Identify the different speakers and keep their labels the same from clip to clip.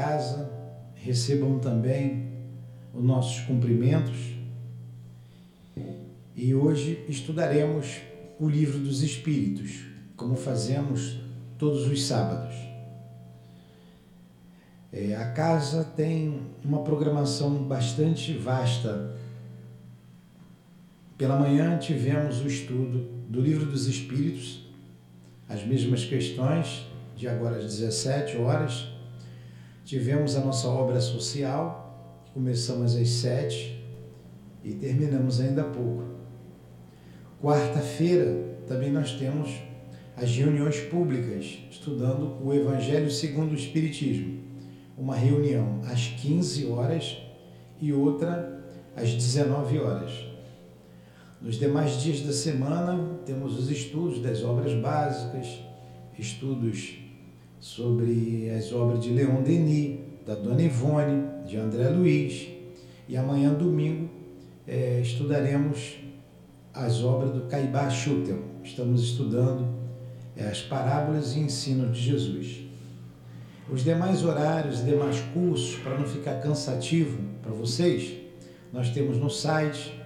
Speaker 1: casa, recebam também os nossos cumprimentos. E hoje estudaremos o Livro dos Espíritos, como fazemos todos os sábados. É, a casa tem uma programação bastante vasta. Pela manhã tivemos o estudo do Livro dos Espíritos, as mesmas questões, de agora às 17 horas. Tivemos a nossa obra social, começamos às 7 e terminamos ainda há pouco. Quarta-feira também nós temos as reuniões públicas, estudando o Evangelho segundo o Espiritismo. Uma reunião às 15 horas e outra às 19 horas. Nos demais dias da semana, temos os estudos das obras básicas, estudos sobre as obras de Leon Denis, da Dona Ivone, de André Luiz. E amanhã, domingo, é, estudaremos as obras do Caibá Schutel. Estamos estudando é, as parábolas e ensino de Jesus. Os demais horários, demais cursos, para não ficar cansativo para vocês, nós temos no site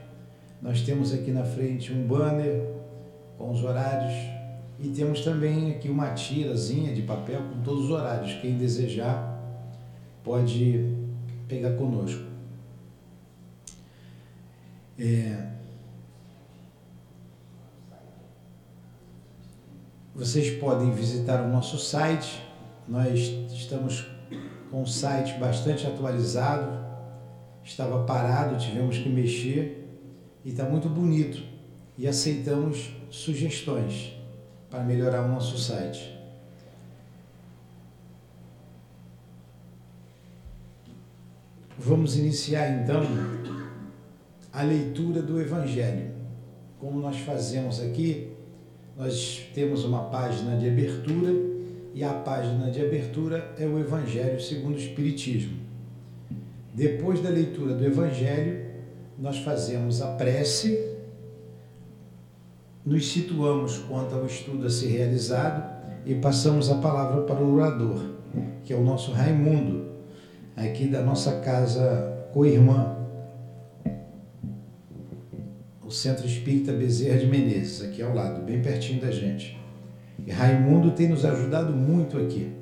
Speaker 1: nós temos aqui na frente um banner com os horários e temos também aqui uma tirazinha de papel com todos os horários. Quem desejar pode pegar conosco. É... Vocês podem visitar o nosso site. Nós estamos com o site bastante atualizado. Estava parado, tivemos que mexer e está muito bonito. E aceitamos sugestões para melhorar o nosso site. Vamos iniciar então a leitura do Evangelho. Como nós fazemos aqui, nós temos uma página de abertura e a página de abertura é o Evangelho segundo o Espiritismo. Depois da leitura do Evangelho, nós fazemos a prece, nos situamos quanto ao estudo a ser realizado e passamos a palavra para o orador, que é o nosso Raimundo, aqui da nossa casa co-irmã, o Centro Espírita Bezerra de Menezes, aqui ao lado, bem pertinho da gente. E Raimundo tem nos ajudado muito aqui.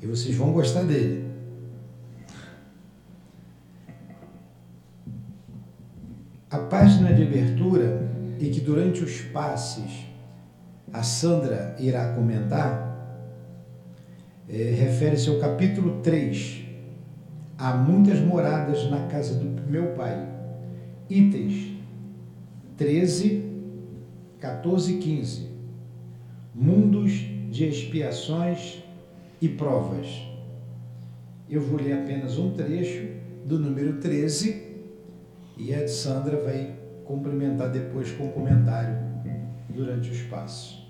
Speaker 1: E vocês vão gostar dele. A página de abertura, e que durante os passes a Sandra irá comentar, é, refere-se ao capítulo 3. Há muitas moradas na casa do meu pai. Itens 13, 14 e 15. Mundos de expiações e provas. Eu vou ler apenas um trecho do número 13 e a Sandra vai complementar depois com um comentário durante o espaço.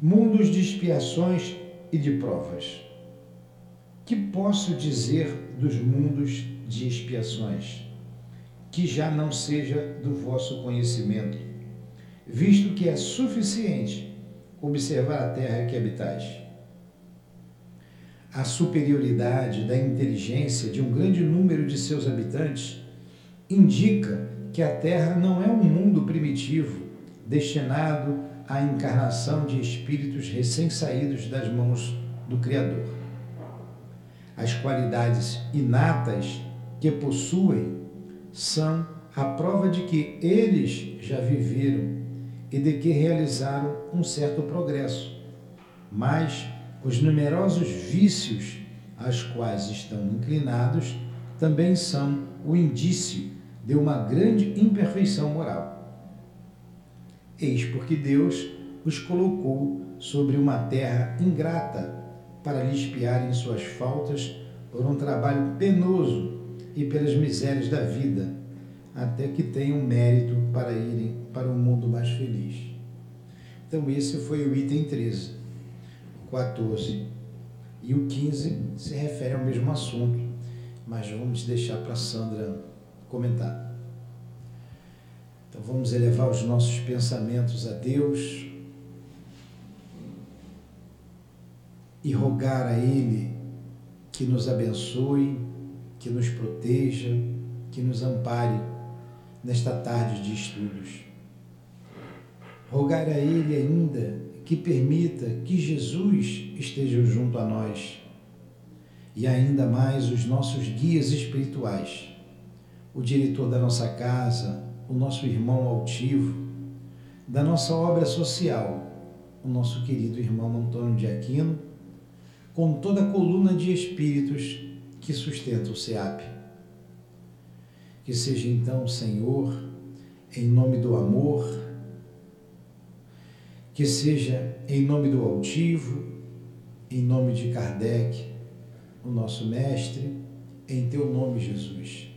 Speaker 1: Mundos de expiações e de provas. Que posso dizer dos mundos de expiações? Que já não seja do vosso conhecimento, visto que é suficiente observar a terra que habitais a superioridade da inteligência de um grande número de seus habitantes indica que a Terra não é um mundo primitivo destinado à encarnação de espíritos recém-saídos das mãos do Criador. As qualidades inatas que possuem são a prova de que eles já viveram e de que realizaram um certo progresso, mas os numerosos vícios aos quais estão inclinados também são o indício de uma grande imperfeição moral. Eis porque Deus os colocou sobre uma terra ingrata para lhes espiarem suas faltas por um trabalho penoso e pelas misérias da vida, até que tenham mérito para irem para um mundo mais feliz. Então, esse foi o item 13. 14 e o 15 se refere ao mesmo assunto, mas vamos deixar para Sandra comentar. Então vamos elevar os nossos pensamentos a Deus. e rogar a Ele que nos abençoe, que nos proteja, que nos ampare nesta tarde de estudos. Rogar a Ele ainda que permita que Jesus esteja junto a nós e ainda mais os nossos guias espirituais, o diretor da nossa casa, o nosso irmão altivo, da nossa obra social, o nosso querido irmão Antônio de Aquino, com toda a coluna de espíritos que sustenta o SEAP. Que seja então, Senhor, em nome do amor, que seja em nome do altivo, em nome de Kardec, o nosso mestre, em teu nome, Jesus.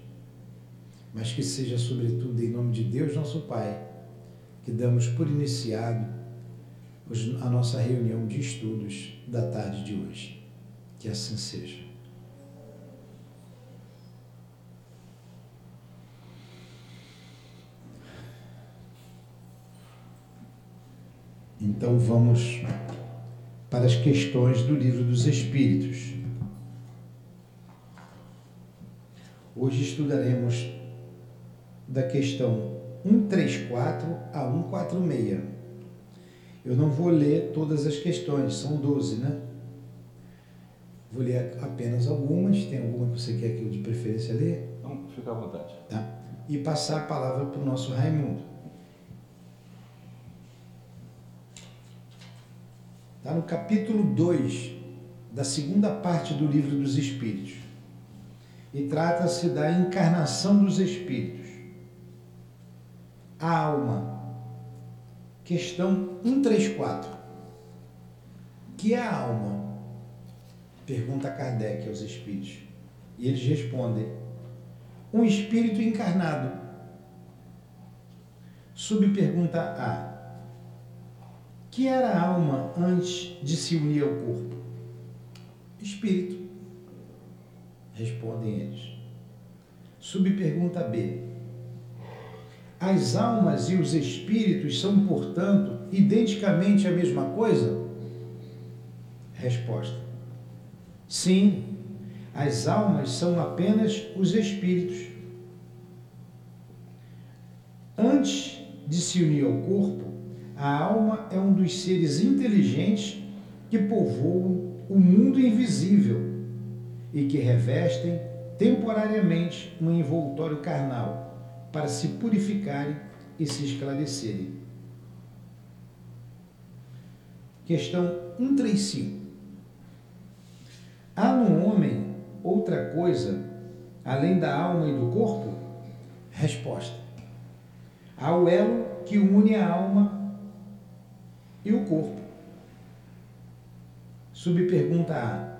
Speaker 1: Mas que seja, sobretudo, em nome de Deus, nosso Pai, que damos por iniciado a nossa reunião de estudos da tarde de hoje. Que assim seja. Então vamos para as questões do livro dos Espíritos. Hoje estudaremos da questão 134 a 146. Eu não vou ler todas as questões, são 12, né? Vou ler apenas algumas. Tem alguma que você quer que eu de preferência ler?
Speaker 2: Não, fica à vontade.
Speaker 1: Tá. E passar a palavra para o nosso Raimundo. Está no capítulo 2 da segunda parte do livro dos Espíritos. E trata-se da encarnação dos Espíritos a alma. Questão 134. Que é a alma? Pergunta Kardec aos espíritos. E eles respondem: um espírito encarnado. Subpergunta A. Que era a alma antes de se unir ao corpo? Espírito. Respondem eles. Subpergunta B as almas e os espíritos são, portanto, identicamente a mesma coisa? Resposta: Sim, as almas são apenas os espíritos. Antes de se unir ao corpo, a alma é um dos seres inteligentes que povoam o mundo invisível e que revestem temporariamente um envoltório carnal para se purificarem e se esclarecerem. Questão 135. Há no homem outra coisa além da alma e do corpo? Resposta. Há o elo que une a alma e o corpo. Subpergunta A.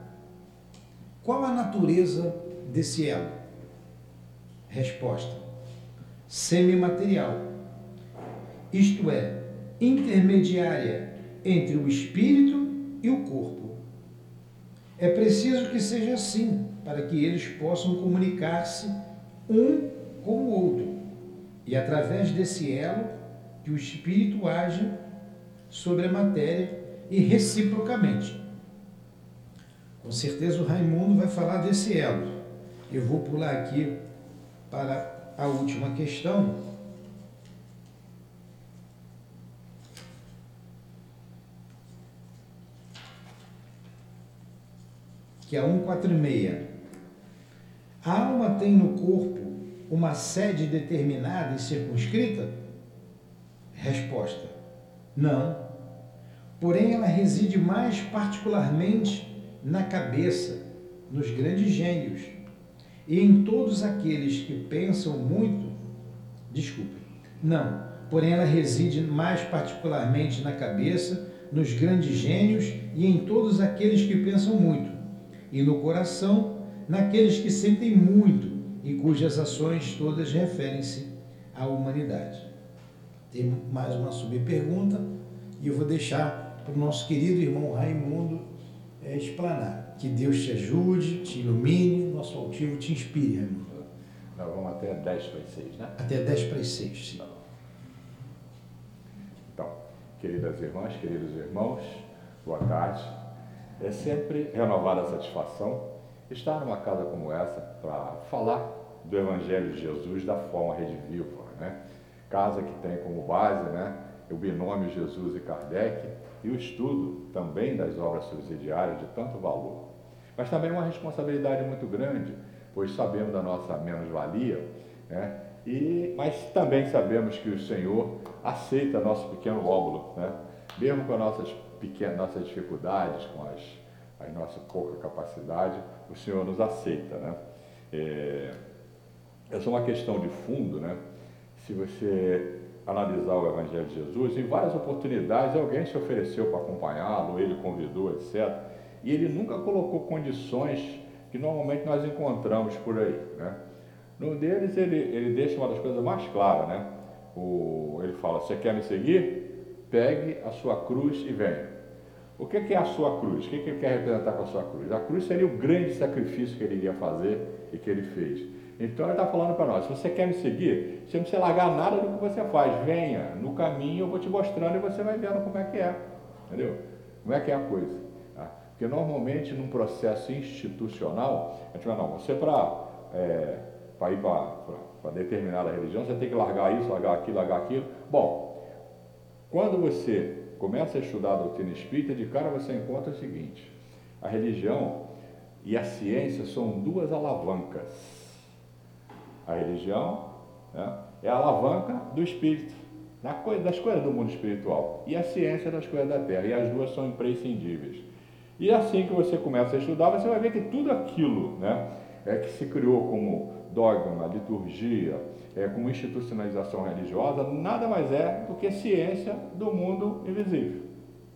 Speaker 1: Qual a natureza desse elo? Resposta semimaterial, isto é, intermediária entre o espírito e o corpo. É preciso que seja assim para que eles possam comunicar-se um com o outro e através desse elo que o espírito age sobre a matéria e reciprocamente. Com certeza o Raimundo vai falar desse elo. Eu vou pular aqui para a última questão. Que é a 146. A alma tem no corpo uma sede determinada e circunscrita? Resposta: Não. Porém, ela reside mais particularmente na cabeça, nos grandes gênios e em todos aqueles que pensam muito, desculpe, não, porém ela reside mais particularmente na cabeça, nos grandes gênios e em todos aqueles que pensam muito, e no coração, naqueles que sentem muito e cujas ações todas referem-se à humanidade. Tem mais uma subpergunta e eu vou deixar para o nosso querido irmão Raimundo é, explanar. Que Deus te ajude, te ilumine, nosso altivo te inspire, Raimundo.
Speaker 2: Nós vamos até 10 para as 6, né?
Speaker 1: Até 10 para as 6, sim. Tá
Speaker 2: então, queridas irmãs, queridos irmãos, boa tarde. É sempre renovada a satisfação estar numa casa como essa para falar do Evangelho de Jesus da forma rediviva, né? Casa que tem como base, né, o binômio Jesus e Kardec e o estudo também das obras subsidiárias de tanto valor. Mas também uma responsabilidade muito grande, pois sabemos da nossa menos-valia, né? E, mas também sabemos que o Senhor aceita nosso pequeno óvulo, né? mesmo com as nossas, pequenas, nossas dificuldades, com as, nossa pouca capacidade, o Senhor nos aceita. Né? É, é uma questão de fundo, né? Se você analisar o Evangelho de Jesus, em várias oportunidades alguém se ofereceu para acompanhá-lo, ele convidou, etc. E ele nunca colocou condições que normalmente nós encontramos por aí. Né? No deles, ele, ele deixa uma das coisas mais claras, né? O, ele fala: Você quer me seguir? Pegue a sua cruz e venha. O que é a sua cruz? O que ele quer representar com a sua cruz? A cruz seria o grande sacrifício que ele iria fazer e que ele fez. Então ele está falando para nós: se você quer me seguir, você não precisa largar nada do que você faz. Venha, no caminho eu vou te mostrando e você vai vendo como é que é. Entendeu? Como é que é a coisa. Tá? Porque normalmente num processo institucional, a gente fala, não, você para. É, ir para determinada religião, você tem que largar isso, largar aquilo, largar aquilo. Bom, quando você começa a estudar a doutrina espírita, de cara você encontra o seguinte: a religião e a ciência são duas alavancas. A religião né, é a alavanca do espírito, das coisas do mundo espiritual, e a ciência das coisas da terra, e as duas são imprescindíveis. E assim que você começa a estudar, você vai ver que tudo aquilo né, é que se criou como dogma, liturgia, é, como institucionalização religiosa, nada mais é do que ciência do mundo invisível.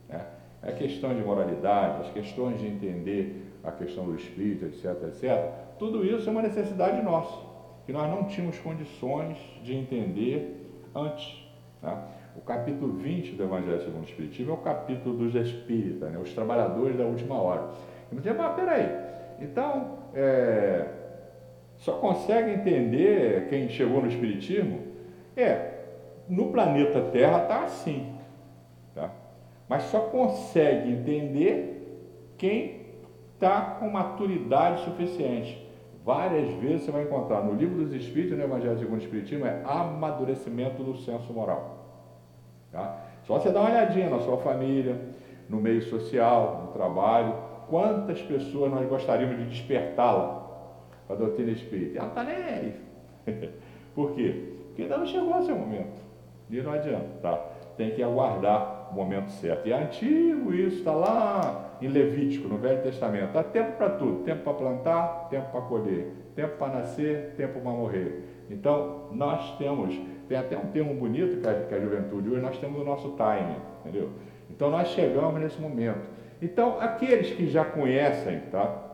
Speaker 2: Né? É questão de moralidade, as questões de entender a questão do espírito, etc, etc. Tudo isso é uma necessidade nossa, que nós não tínhamos condições de entender antes. Né? O capítulo 20 do Evangelho segundo o Espiritismo é o capítulo dos espíritas, né? os trabalhadores da última hora. E você mas peraí, então, é, só consegue entender quem chegou no Espiritismo? É, no planeta Terra está assim. Tá? Mas só consegue entender quem está com maturidade suficiente. Várias vezes você vai encontrar no livro dos Espíritos, no Evangelho segundo o Espiritismo, é amadurecimento do senso moral. Tá? Só você dar uma olhadinha na sua família, no meio social, no trabalho, quantas pessoas nós gostaríamos de despertá-la a doutrina espírita. Ela está nem aí. Por quê? Porque ainda não chegou a seu momento. E não adianta, tá? Tem que aguardar o momento certo. E é antigo isso, está lá em Levítico, no Velho Testamento. Há tempo para tudo: tempo para plantar, tempo para colher, tempo para nascer, tempo para morrer. Então, nós temos, tem até um termo bonito que a, a juventude hoje, nós temos o nosso time, entendeu? Então, nós chegamos nesse momento. Então, aqueles que já conhecem, tá?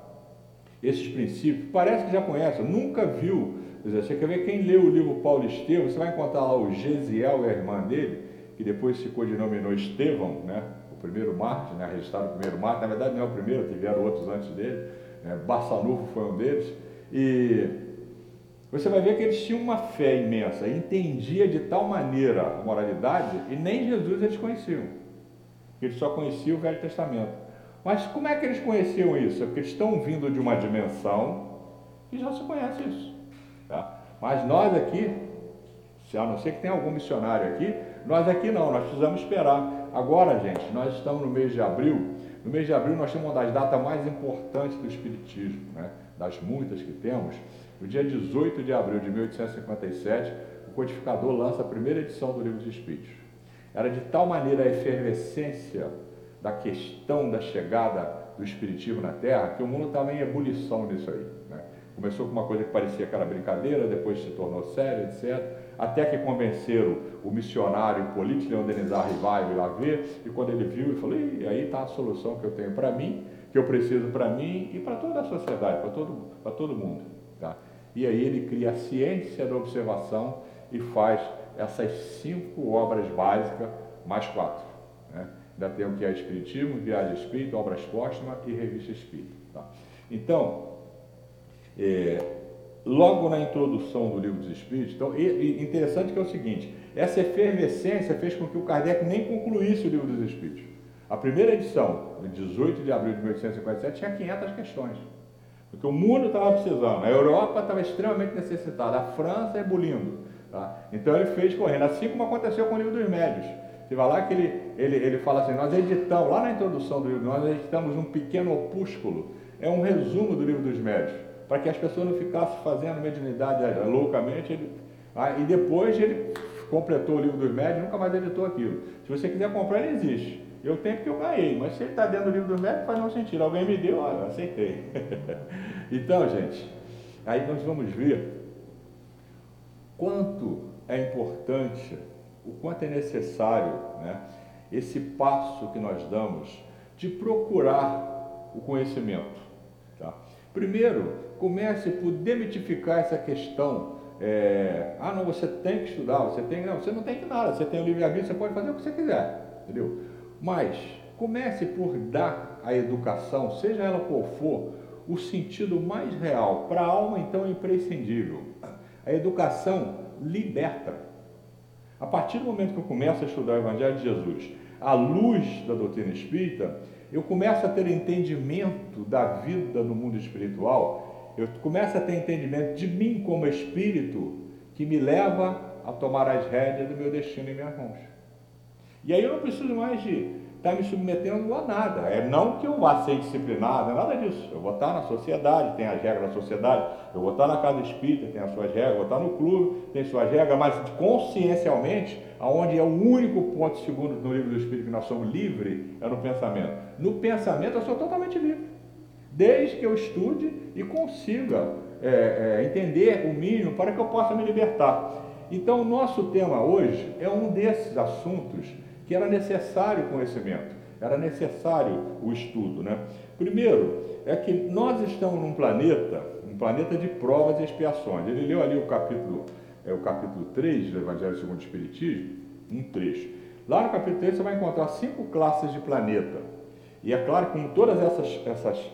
Speaker 2: esses princípios, parece que já conhece, nunca viu. Dizer, você quer ver quem leu o livro Paulo Estevão, você vai encontrar lá o Gesiel a irmã dele, que depois se codinominou Estevão, né? O primeiro mártir, né? registrado o primeiro mártir, na verdade não é o primeiro, tiveram outros antes dele, né? Barçanufo foi um deles, e você vai ver que eles tinham uma fé imensa, entendia de tal maneira a moralidade, e nem Jesus eles conheciam, eles só conheciam o Velho Testamento. Mas como é que eles conheciam isso? É porque eles estão vindo de uma dimensão que já se conhece isso. Tá? Mas nós aqui, a não ser que tenha algum missionário aqui, nós aqui não, nós precisamos esperar. Agora, gente, nós estamos no mês de abril. No mês de abril nós temos uma das datas mais importantes do Espiritismo, né? das muitas que temos. No dia 18 de abril de 1857, o codificador lança a primeira edição do Livro dos Espíritos. Era de tal maneira a efervescência da questão da chegada do Espiritismo na Terra, que o mundo estava em ebulição nisso aí. Né? Começou com uma coisa que parecia que era brincadeira, depois se tornou séria, etc. Até que convenceram o missionário político Leon Denizar Rivaio lá ver, e quando ele viu, ele falou: e aí está a solução que eu tenho para mim, que eu preciso para mim e para toda a sociedade, para todo, todo mundo. Tá? E aí ele cria a ciência da observação e faz essas cinco obras básicas, mais quatro. Né? Ainda tem o que é Espiritismo, Viagem Espírita, Obras Póstumas e Revista Espírita. Tá? Então, é, logo na introdução do Livro dos Espíritos, então, e, e interessante que é o seguinte, essa efervescência fez com que o Kardec nem concluísse o Livro dos Espíritos. A primeira edição, em 18 de abril de 1857, tinha 500 questões. Porque o mundo estava precisando, a Europa estava extremamente necessitada, a França ebulindo. Tá? Então ele fez correndo, assim como aconteceu com o livro dos médios. Você vai lá que ele, ele, ele fala assim, nós editamos, lá na introdução do livro, nós editamos um pequeno opúsculo, é um resumo do livro dos médios, para que as pessoas não ficassem fazendo mediunidade loucamente. Ele, ah, e depois ele completou o livro dos médios nunca mais editou aquilo. Se você quiser comprar, ele existe. Eu tenho porque eu ganhei, mas se ele está dentro do livro dos médios, faz não sentido. Alguém me deu, eu aceitei. então, gente, aí nós vamos ver quanto é importante, o quanto é necessário né, esse passo que nós damos de procurar o conhecimento. Primeiro, comece por demitificar essa questão. É, ah, não, você tem que estudar, você tem. Não, você não tem que nada, você tem o livre-arbítrio, você pode fazer o que você quiser, entendeu? Mas comece por dar à educação, seja ela qual for, o sentido mais real. Para a alma, então, é imprescindível. A educação liberta. A partir do momento que eu começo a estudar o Evangelho de Jesus, à luz da doutrina espírita, eu começo a ter entendimento da vida no mundo espiritual, eu começo a ter entendimento de mim como espírito que me leva a tomar as rédeas do meu destino em minhas mãos. E aí eu não preciso mais de estar me submetendo a nada. É não que eu vá ser disciplinado, é nada disso. Eu vou estar na sociedade, tem as regras da sociedade. Eu vou estar na casa espírita, tem as suas regras. Eu vou estar no clube, tem suas regras. Mas consciencialmente, aonde é o único ponto, segundo no livro do Espírito, que nós somos livres, é no pensamento. No pensamento eu sou totalmente livre. Desde que eu estude e consiga é, é, entender o mínimo para que eu possa me libertar. Então, o nosso tema hoje é um desses assuntos que era necessário o conhecimento, era necessário o estudo. Né? Primeiro, é que nós estamos num planeta, um planeta de provas e expiações. Ele leu ali o capítulo, é, o capítulo 3 do Evangelho segundo o Espiritismo, um trecho. Lá no capítulo 3 você vai encontrar cinco classes de planeta. E é claro que com todas essas, essas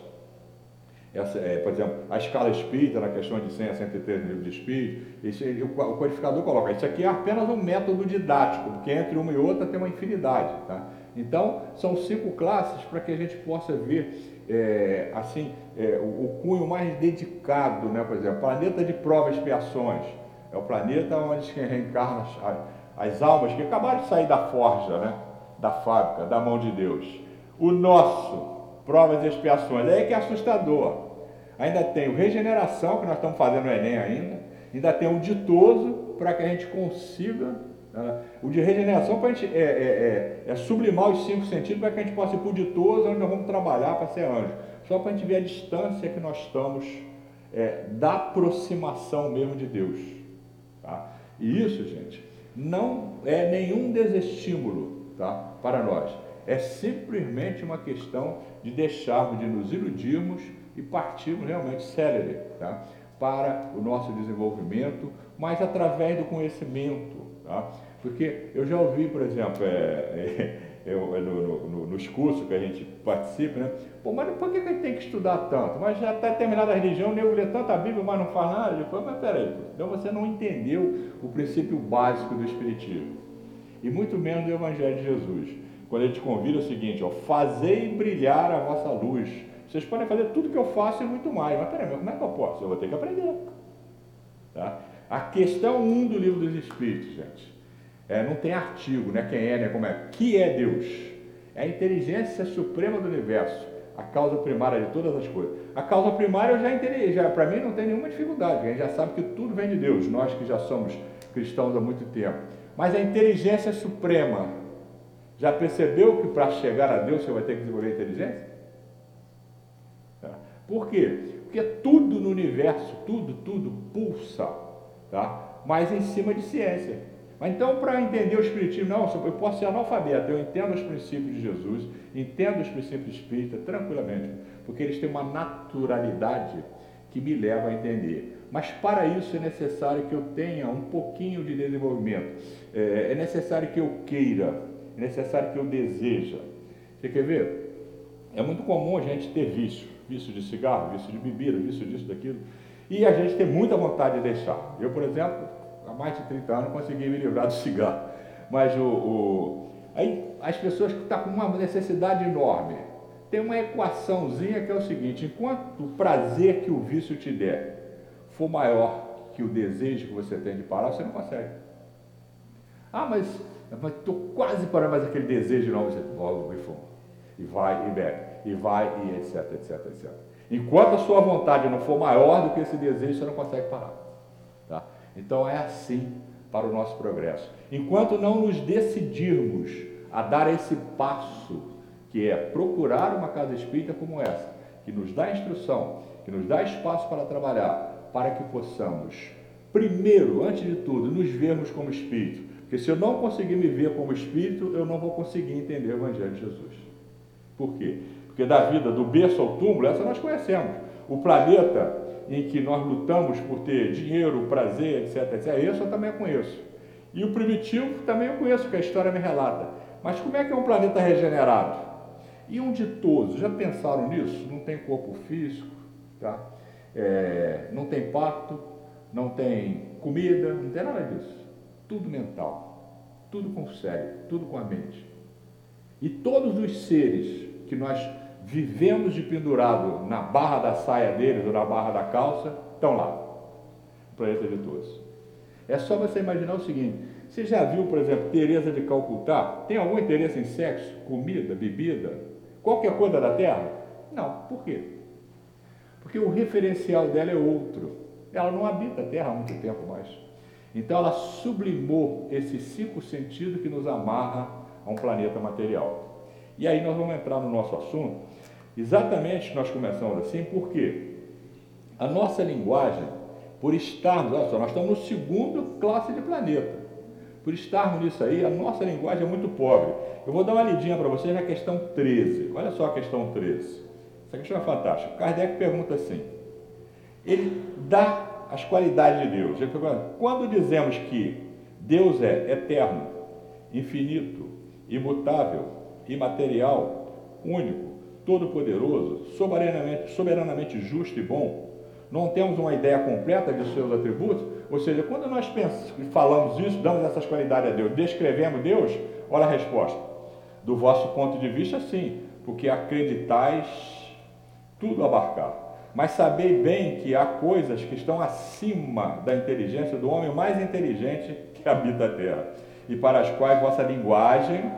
Speaker 2: essa, é, por exemplo, a escala espírita, na questão de 100 a 103 no livro de espírito, isso, o, o codificador coloca, isso aqui é apenas um método didático, porque entre uma e outra tem uma infinidade. Tá? Então, são cinco classes para que a gente possa ver é, assim é, o, o, cunho mais dedicado, né? por exemplo, planeta de provas e expiações, é o planeta onde reencarna as, as almas que acabaram de sair da forja, né? da fábrica, da mão de Deus. O nosso provas e expiações. Aí é que é assustador. Ainda tem o regeneração, que nós estamos fazendo no Enem ainda, ainda tem o ditoso para que a gente consiga. Né? O de regeneração para a gente é, é, é, é, sublimar os cinco sentidos para que a gente possa ir para o ditoso, onde nós vamos trabalhar para ser anjo. Só para a gente ver a distância que nós estamos é, da aproximação mesmo de Deus. Tá? E isso, gente, não é nenhum desestímulo tá? para nós é simplesmente uma questão de deixarmos de nos iludirmos e partirmos realmente célere tá? para o nosso desenvolvimento, mas através do conhecimento. Tá? Porque eu já ouvi, por exemplo, é, é, eu, é no, no, nos cursos que a gente participa, né? Pô, mas por que a gente tem que estudar tanto? Mas já está terminada a religião, nego lê tanta Bíblia, mas não faz nada. Ele falou, mas peraí, então você não entendeu o princípio básico do Espiritismo. E muito menos do Evangelho de Jesus quando ele te convida é o seguinte, ó, fazei brilhar a vossa luz. Vocês podem fazer tudo que eu faço e muito mais. Mas peraí, como é que eu posso? Eu vou ter que aprender. Tá? A questão 1 um do livro dos Espíritos, gente, é, não tem artigo, né? Quem é, né? Como é? Que é Deus? É a inteligência suprema do universo, a causa primária de todas as coisas. A causa primária eu já entendi, já, para mim não tem nenhuma dificuldade, a gente já sabe que tudo vem de Deus, nós que já somos cristãos há muito tempo. Mas a inteligência suprema, já percebeu que para chegar a Deus você vai ter que desenvolver inteligência? Tá? Por quê? Porque tudo no universo, tudo, tudo pulsa, tá? mas em cima de ciência. Mas então, para entender o Espiritismo, não, eu posso ser analfabeto, eu entendo os princípios de Jesus, entendo os princípios espíritas tranquilamente, porque eles têm uma naturalidade que me leva a entender. Mas para isso é necessário que eu tenha um pouquinho de desenvolvimento, é, é necessário que eu queira, é necessário que eu deseja. Você quer ver? É muito comum a gente ter vício, vício de cigarro, vício de bebida, vício disso, daquilo, e a gente tem muita vontade de deixar. Eu, por exemplo, há mais de 30 anos consegui me livrar do cigarro, mas o, o... Aí, as pessoas que estão tá com uma necessidade enorme. Tem uma equaçãozinha que é o seguinte: enquanto o prazer que o vício te der for maior que o desejo que você tem de parar, você não consegue. Ah, mas estou quase parando, mas aquele desejo não, você volta e. E vai e bebe, e vai e etc, etc, etc. Enquanto a sua vontade não for maior do que esse desejo, você não consegue parar. Tá? Então é assim para o nosso progresso. Enquanto não nos decidirmos a dar esse passo, que é procurar uma casa espírita como essa, que nos dá instrução, que nos dá espaço para trabalhar, para que possamos, primeiro, antes de tudo, nos vermos como espírito. Porque se eu não conseguir me ver como espírito, eu não vou conseguir entender o Evangelho de Jesus. Por quê? Porque da vida do berço ao túmulo, essa nós conhecemos. O planeta em que nós lutamos por ter dinheiro, prazer, etc, etc, esse eu também conheço. E o primitivo também eu conheço, que a história me relata. Mas como é que é um planeta regenerado? E um ditoso, já pensaram nisso? Não tem corpo físico, tá? É, não tem pacto, não tem comida, não tem nada disso. Tudo mental, tudo com o cérebro, tudo com a mente. E todos os seres que nós vivemos de pendurado na barra da saia deles ou na barra da calça, estão lá, no planeta de todos. É só você imaginar o seguinte: você já viu, por exemplo, Teresa de Calcutá? Tem algum interesse em sexo, comida, bebida, qualquer coisa da Terra? Não. Por quê? Porque o referencial dela é outro. Ela não habita a Terra há muito tempo mais. Então ela sublimou esses cinco sentidos que nos amarra a um planeta material. E aí nós vamos entrar no nosso assunto. Exatamente nós começamos assim, porque a nossa linguagem, por estarmos, olha só, nós estamos no segundo classe de planeta. Por estarmos nisso aí, a nossa linguagem é muito pobre. Eu vou dar uma lidinha para vocês na questão 13. Olha só a questão 13. Essa questão é fantástica. Kardec pergunta assim: ele dá as qualidades de Deus. Quando dizemos que Deus é eterno, infinito, imutável, imaterial, único, todo-poderoso, soberanamente, soberanamente justo e bom, não temos uma ideia completa de seus atributos, ou seja, quando nós pensamos, falamos isso, damos essas qualidades a Deus, descrevemos Deus, olha a resposta. Do vosso ponto de vista, sim, porque acreditais tudo abarcar. Mas sabei bem que há coisas que estão acima da inteligência do homem mais inteligente que habita a terra, e para as quais vossa linguagem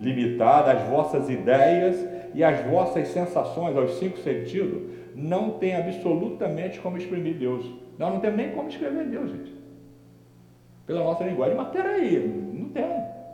Speaker 2: limitada, as vossas ideias e as vossas sensações aos cinco sentidos não tem absolutamente como exprimir Deus. Nós não temos nem como escrever Deus, gente. Pela nossa linguagem. Mas peraí, não tem.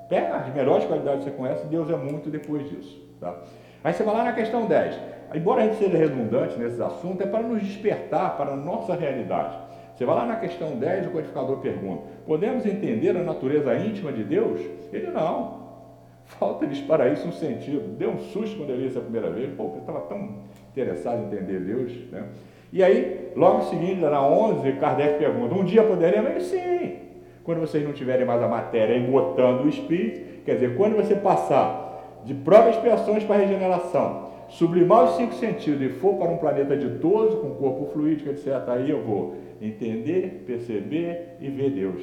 Speaker 2: Pega as melhores qualidades que você conhece, Deus é muito depois disso. Tá? Aí você vai lá na questão 10. Embora a gente seja redundante nesses assuntos, é para nos despertar para a nossa realidade. Você vai lá na questão 10, o codificador pergunta: podemos entender a natureza íntima de Deus? Ele não. Falta-lhes para isso um sentido. Deu um susto quando eu li essa primeira vez. Pô, eu estava tão interessado em entender Deus. Né? E aí, logo em seguida, na 11, Kardec pergunta: Um dia poderemos? Sim. Quando vocês não tiverem mais a matéria embotando o espírito, quer dizer, quando você passar de próprias expiações para regeneração, sublimar os cinco sentidos e for para um planeta ditoso, com corpo fluídico, etc., aí eu vou entender, perceber e ver Deus.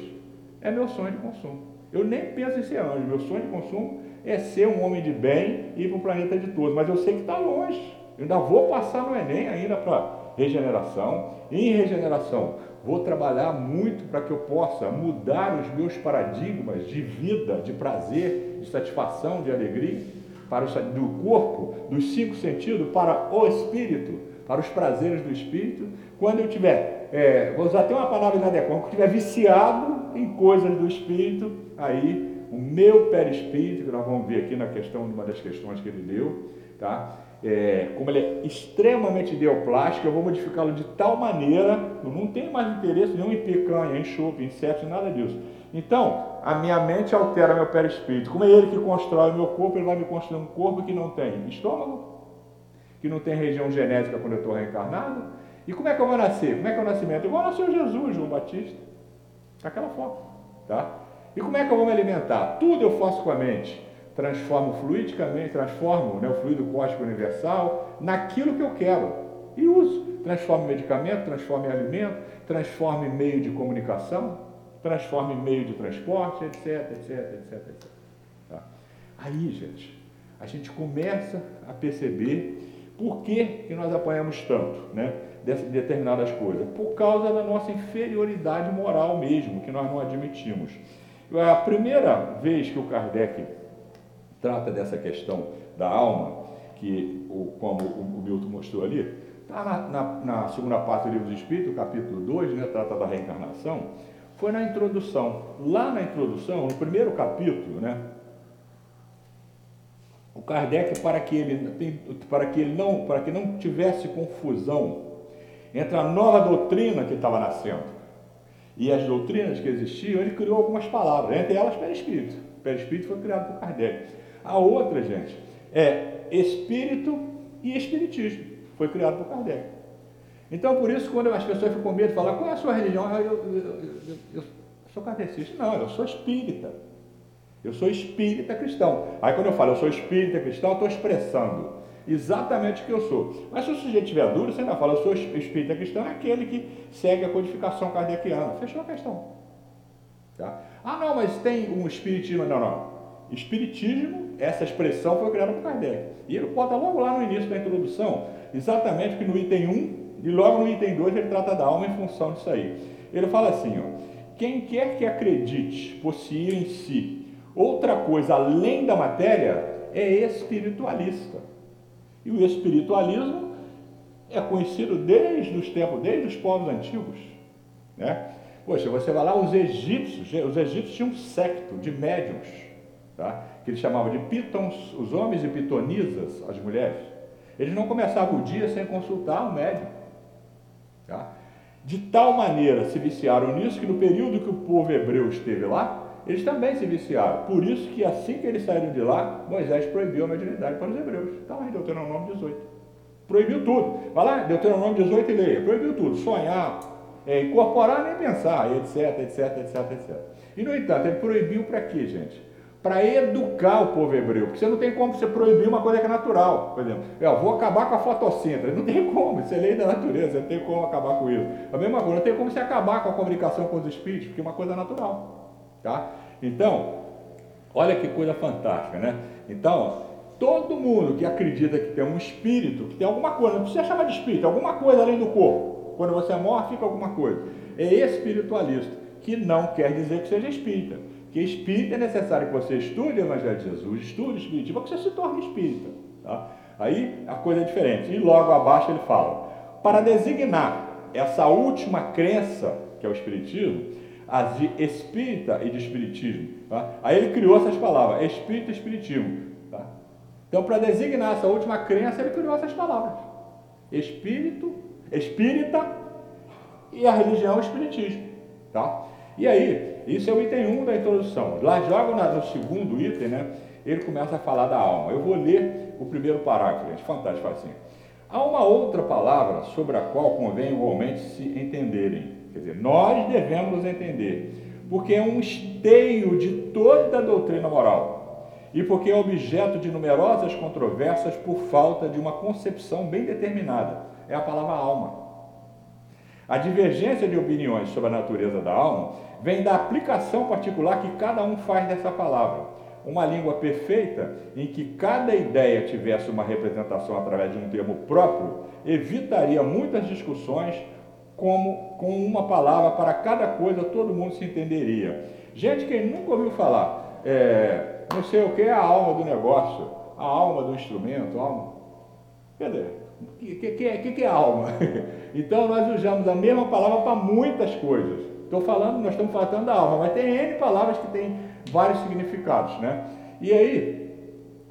Speaker 2: É meu sonho de consumo. Eu nem penso em ser anjo. Meu sonho de consumo é ser um homem de bem e ir para o planeta de todos. Mas eu sei que está longe. Eu ainda vou passar no Enem ainda para regeneração. E em regeneração, vou trabalhar muito para que eu possa mudar os meus paradigmas de vida, de prazer, de satisfação, de alegria, para do corpo, dos cinco sentidos, para o espírito, para os prazeres do espírito. Quando eu tiver, é, vou usar até uma palavra inadequada, quando eu estiver viciado em coisas do espírito, aí o meu perispírito, que nós vamos ver aqui na questão, numa das questões que ele deu, tá? É, como ele é extremamente ideoplástico, eu vou modificá-lo de tal maneira, eu não tenho mais interesse nenhum em picanha, em chope, em insetos, nada disso. Então, a minha mente altera meu perispírito. Como é ele que constrói o meu corpo, ele vai me construir um corpo que não tem estômago, que não tem região genética quando eu estou reencarnado. E como é que eu vou nascer? Como é que é o nascimento? Igual nasceu Jesus, João Batista. Daquela forma. Tá? E como é que eu vou me alimentar? Tudo eu faço com a mente. Transformo fluidicamente, transformo né, o fluido cósmico universal naquilo que eu quero. E uso. Transformo em medicamento, transformo em alimento, transformo em meio de comunicação, transformo em meio de transporte, etc, etc, etc, etc. Tá? Aí, gente, a gente começa a perceber por que, que nós apanhamos tanto, né? De determinadas coisas. Por causa da nossa inferioridade moral mesmo, que nós não admitimos. A primeira vez que o Kardec trata dessa questão da alma, que, como o Milton mostrou ali, está na, na, na, segunda parte do livro do Espírito, capítulo 2, né, trata da reencarnação, foi na introdução. Lá na introdução, no primeiro capítulo, né, o Kardec, para que ele, para que ele não, para que não tivesse confusão entre a nova doutrina que estava nascendo e as doutrinas que existiam, ele criou algumas palavras, entre elas perispírito. Perispírito foi criado por Kardec. A outra, gente, é espírito e espiritismo. Foi criado por Kardec. Então, por isso, quando as pessoas ficam com medo de falar qual é a sua religião, eu, eu, eu, eu sou kardecista. Não, eu sou espírita. Eu sou espírita cristão. Aí quando eu falo eu sou espírita cristão, eu estou expressando exatamente o que eu sou. Mas se o sujeito tiver duro, você ainda fala, eu sou espírita cristão, é aquele que segue a codificação kardeciana. Fechou a questão. Tá? Ah, não, mas tem um espiritismo. Não, não. Espiritismo, essa expressão foi criada por Kardec. E ele bota logo lá no início da introdução, exatamente que no item 1 e logo no item 2 ele trata da alma em função disso aí. Ele fala assim, ó, quem quer que acredite possuir em si outra coisa além da matéria é espiritualista. E o espiritualismo é conhecido desde os tempos, desde os povos antigos. Né? Poxa, você vai lá, os egípcios, os egípcios tinham um secto de médiums, tá? que eles chamavam de pitons, os homens e pitonisas, as mulheres. Eles não começavam o dia sem consultar o médium. Tá? De tal maneira se viciaram nisso que no período que o povo hebreu esteve lá, eles também se viciaram. Por isso que assim que eles saíram de lá, Moisés proibiu a mediunidade para os hebreus. Está lá em Deuteronômio 18. Proibiu tudo. Vai lá, Deuteronômio 18 e leia. Proibiu tudo. Sonhar, é, incorporar nem pensar, etc, etc, etc, etc. E no entanto, ele proibiu para quê, gente? Para educar o povo hebreu. Porque você não tem como você proibir uma coisa que é natural. Por exemplo, eu vou acabar com a fotossíntese. Não tem como, isso é lei da natureza, não tem como acabar com isso. A mesma coisa, não tem como você acabar com a comunicação com os espíritos, porque é uma coisa natural. Tá? Então, olha que coisa fantástica, né? Então, todo mundo que acredita que tem um espírito, que tem alguma coisa, não precisa chamar de espírito, alguma coisa além do corpo. Quando você morre, fica alguma coisa. É espiritualista, que não quer dizer que seja espírita. Que espírita é necessário que você estude o Evangelho de Jesus, estude o Espiritismo, para que você se torne espírita. Tá? Aí a coisa é diferente. E logo abaixo ele fala: para designar essa última crença, que é o Espiritismo, as de espírita e de espiritismo. Tá? Aí ele criou essas palavras, espírita e espiritismo. Tá? Então, para designar essa última crença, ele criou essas palavras: espírito, espírita e a religião espiritismo. Tá? E aí, isso é o item 1 da introdução. Lá joga no segundo item, né? Ele começa a falar da alma. Eu vou ler o primeiro parágrafo, gente. Fantástico, assim. Há uma outra palavra sobre a qual convém igualmente se entenderem Quer dizer, nós devemos entender, porque é um esteio de toda a doutrina moral e porque é objeto de numerosas controvérsias por falta de uma concepção bem determinada. É a palavra alma. A divergência de opiniões sobre a natureza da alma vem da aplicação particular que cada um faz dessa palavra. Uma língua perfeita, em que cada ideia tivesse uma representação através de um termo próprio, evitaria muitas discussões como com uma palavra para cada coisa todo mundo se entenderia. Gente que nunca ouviu falar, é, não sei o que é a alma do negócio, a alma do instrumento, a alma. Cadê? O que, que, que, que é alma? então nós usamos a mesma palavra para muitas coisas. Estou falando, nós estamos falando da alma, mas tem N palavras que têm vários significados, né? E aí,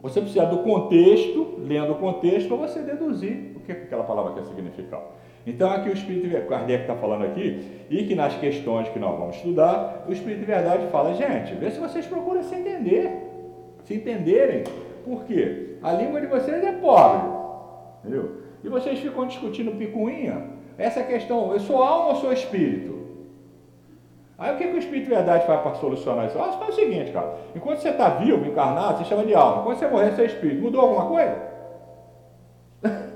Speaker 2: você precisa do contexto, lendo o contexto, para você deduzir o que aquela palavra quer significar. Então, aqui o Espírito Kardec está falando aqui, e que nas questões que nós vamos estudar, o Espírito de Verdade fala, gente, vê se vocês procuram se entender, se entenderem. Por quê? A língua de vocês é pobre, entendeu? E vocês ficam discutindo picuinha. Essa questão, eu sou alma ou sou espírito? Aí o que, que o Espírito de Verdade faz para solucionar isso? Ah, faz o seguinte, cara. Enquanto você está vivo, encarnado, você chama de alma. Quando você morrer, você é espírito. Mudou alguma coisa?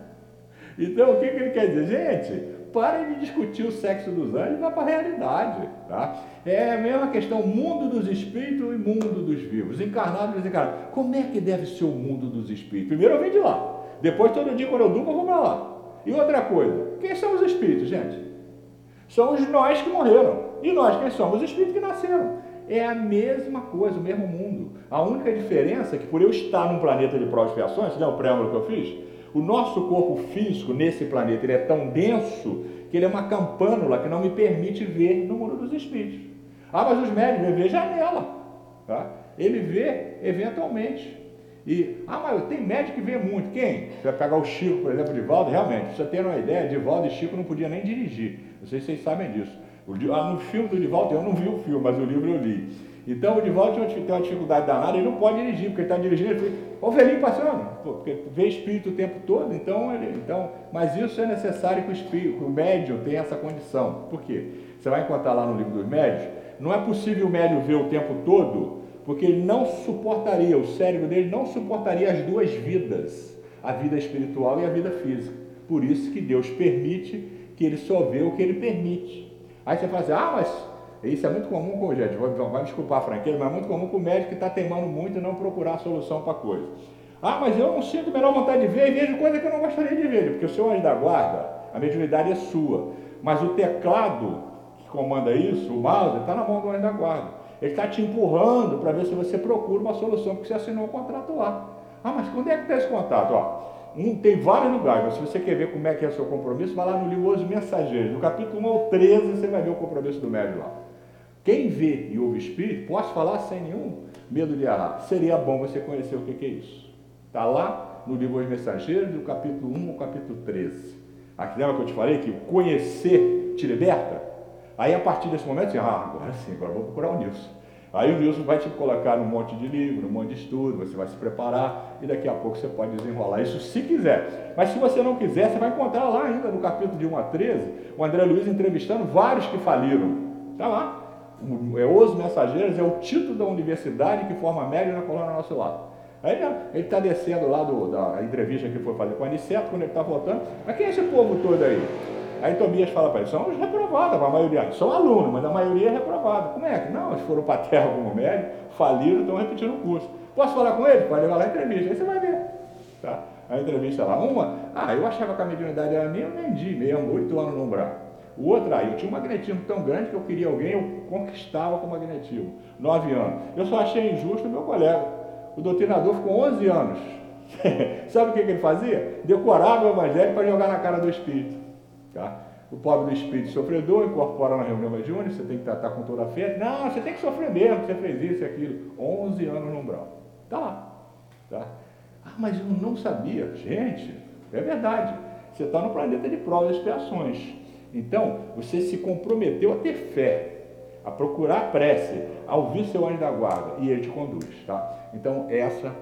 Speaker 2: Então, o que, que ele quer dizer? Gente, para de discutir o sexo dos anjos e vá para a realidade. Tá? É a mesma questão, mundo dos espíritos e mundo dos vivos, encarnado e desencarnado. Como é que deve ser o mundo dos espíritos? Primeiro eu venho de lá, depois todo dia quando eu durmo eu vou para lá. E outra coisa, quem são os espíritos, gente? São os nós que morreram. E nós, quem somos? Os espíritos que nasceram. É a mesma coisa, o mesmo mundo. A única diferença é que por eu estar num planeta de provas e não é o preâmbulo que eu fiz? O nosso corpo físico nesse planeta ele é tão denso que ele é uma campânula que não me permite ver no mundo dos espíritos. Ah, mas os médicos vê janela. Tá? Ele vê eventualmente. E, ah, mas tem médico que vê muito. Quem? Você vai pegar o Chico, por exemplo, de Valdo, realmente, você ter uma ideia, Divaldo e Chico não podiam nem dirigir. Não sei se vocês sabem disso. Ah, no filme do Divaldo, eu não vi o filme, mas o livro eu li. Então o Divaldo tem uma dificuldade danada, ele não pode dirigir, porque ele está dirigindo, ele fica, o velhinho passando, porque vê espírito o tempo todo, então, ele, então mas isso é necessário que o espírito, que o médium tenha essa condição. Por quê? Você vai encontrar lá no livro dos médios, não é possível o médium ver o tempo todo, porque ele não suportaria, o cérebro dele não suportaria as duas vidas, a vida espiritual e a vida física. Por isso que Deus permite que ele só vê o que ele permite. Aí você fala assim, ah, mas isso é muito comum com gente, vai, vai desculpar a franqueza, mas é muito comum com o médico que está teimando muito e não procurar solução para coisa. Ah, mas eu não sinto a menor vontade de ver e vejo coisa que eu não gostaria de ver, porque o seu anjo da guarda, a mediunidade é sua. Mas o teclado que comanda isso, o mouse, está na mão do anjo da guarda. Ele está te empurrando para ver se você procura uma solução, porque você assinou um contrato lá. Ah, mas quando é que está esse contrato? Ó, um, tem vários lugares, mas se você quer ver como é que é o seu compromisso, vai lá no livro Os Mensageiros. No capítulo 1 ao 13, você vai ver o compromisso do médium lá. Quem vê e ouve espírito, posso falar sem nenhum medo de errar. Seria bom você conhecer o que é isso. Está lá no livro Os Mensageiros, do capítulo 1 ao capítulo 13. Aqui lembra que eu te falei que conhecer te liberta? Aí a partir desse momento, assim, ah, agora sim, agora vou procurar o Nilson. Aí o Nilson vai te colocar num monte de livro, num monte de estudo, você vai se preparar e daqui a pouco você pode desenrolar isso se quiser. Mas se você não quiser, você vai encontrar lá ainda no capítulo de 1 a 13, o André Luiz entrevistando vários que faliram. Está lá é Os Mensageiros, é o título da universidade que forma média na coluna nosso lado. Aí ele está descendo lá do, da entrevista que foi fazer com a Aniceto, quando ele está voltando, mas quem é esse povo todo aí? Aí Tobias fala para ele, são os reprovados, a maioria, são alunos, mas a maioria é reprovada. Como é que? Não, eles foram para a terra como médio, faliram, estão repetindo o curso. Posso falar com ele? Pode levar lá a entrevista, aí você vai ver. Tá? A entrevista lá, uma, ah, eu achava que a mediunidade era minha, eu vendi mesmo, oito anos no umbral. O outro, aí, eu tinha um magnetismo tão grande que eu queria alguém, eu conquistava com magnetismo. Nove anos. Eu só achei injusto o meu colega. O doutrinador ficou 11 anos. Sabe o que, que ele fazia? Decorava o evangelho para jogar na cara do espírito. Tá? O pobre do espírito sofredor incorpora na reunião mediúnica, você tem que tratar com toda a fé. Não, você tem que sofrer mesmo, você fez isso e aquilo. 11 anos no umbral. Está lá. Tá? Ah, mas eu não sabia. Gente, é verdade. Você está no planeta de provas e expiações. Então, você se comprometeu a ter fé, a procurar a prece, a ouvir seu anjo da guarda, e ele te conduz, tá? Então, essa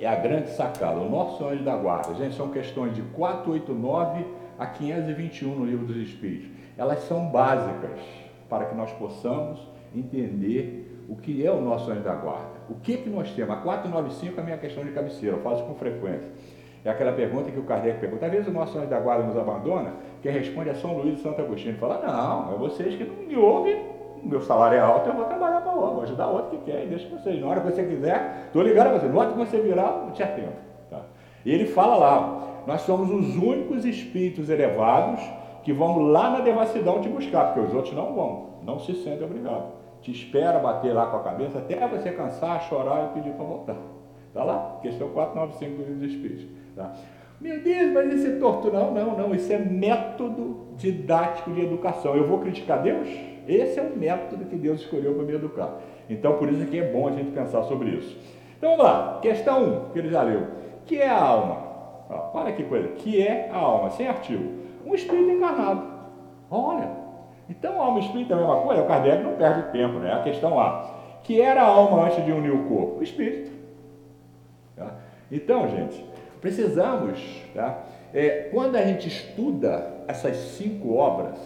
Speaker 2: é a grande sacada. O nosso anjo da guarda, gente, são questões de 489 a 521 no livro dos Espíritos. Elas são básicas para que nós possamos entender o que é o nosso anjo da guarda. O que, que nós temos? A 495 é a minha questão de cabeceira, eu faço com frequência. É aquela pergunta que o Kardec pergunta. Às vezes o nosso anjo da guarda nos abandona, quem responde é São Luís de Santo Agostinho. Fala, não, é vocês que não me ouvem, meu salário é alto, eu vou trabalhar para vou ajudar outro que quer, deixa vocês. Na hora que você quiser, estou ligado a você. No hora que você virar, não te atento. Tá? E ele fala lá, nós somos os únicos espíritos elevados que vão lá na devassidão te buscar, porque os outros não vão, não se sentem obrigados. Te espera bater lá com a cabeça até você cansar, chorar e pedir para voltar. Está lá, questão 495 do livro dos Espíritos. Tá? Meu Deus, mas isso é tortura. Não, não, não. Isso é método didático de educação. Eu vou criticar Deus? Esse é o método que Deus escolheu para me educar. Então, por isso que é bom a gente pensar sobre isso. Então, vamos lá. Questão 1, um, que ele já leu. que é a alma? Ó, olha que coisa. Que é a alma? Sem artigo. Um espírito encarnado. Olha. Então, alma e espírito é a mesma coisa? O Kardec não perde tempo, né? A questão A. Que era a alma antes de unir o corpo? O espírito. Tá? Então, gente, Precisamos, tá? É, quando a gente estuda essas cinco obras,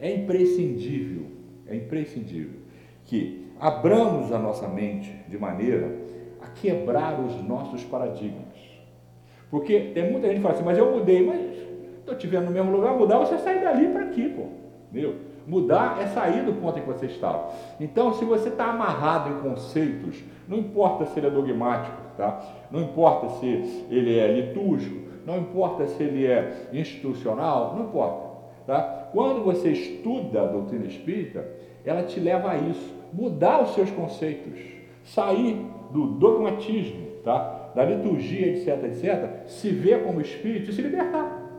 Speaker 2: é imprescindível, é imprescindível que abramos a nossa mente de maneira a quebrar os nossos paradigmas. Porque tem muita gente que fala assim, mas eu mudei, mas Estou te vendo no mesmo lugar, mudar, você sai dali para aqui, pô. Entendeu? Mudar é sair do ponto em que você estava. Então, se você está amarrado em conceitos, não importa se ele é dogmático, tá? não importa se ele é litúrgico, não importa se ele é institucional, não importa. Tá? Quando você estuda a doutrina espírita, ela te leva a isso, mudar os seus conceitos, sair do dogmatismo, tá? da liturgia, etc, etc, se ver como espírito e se libertar.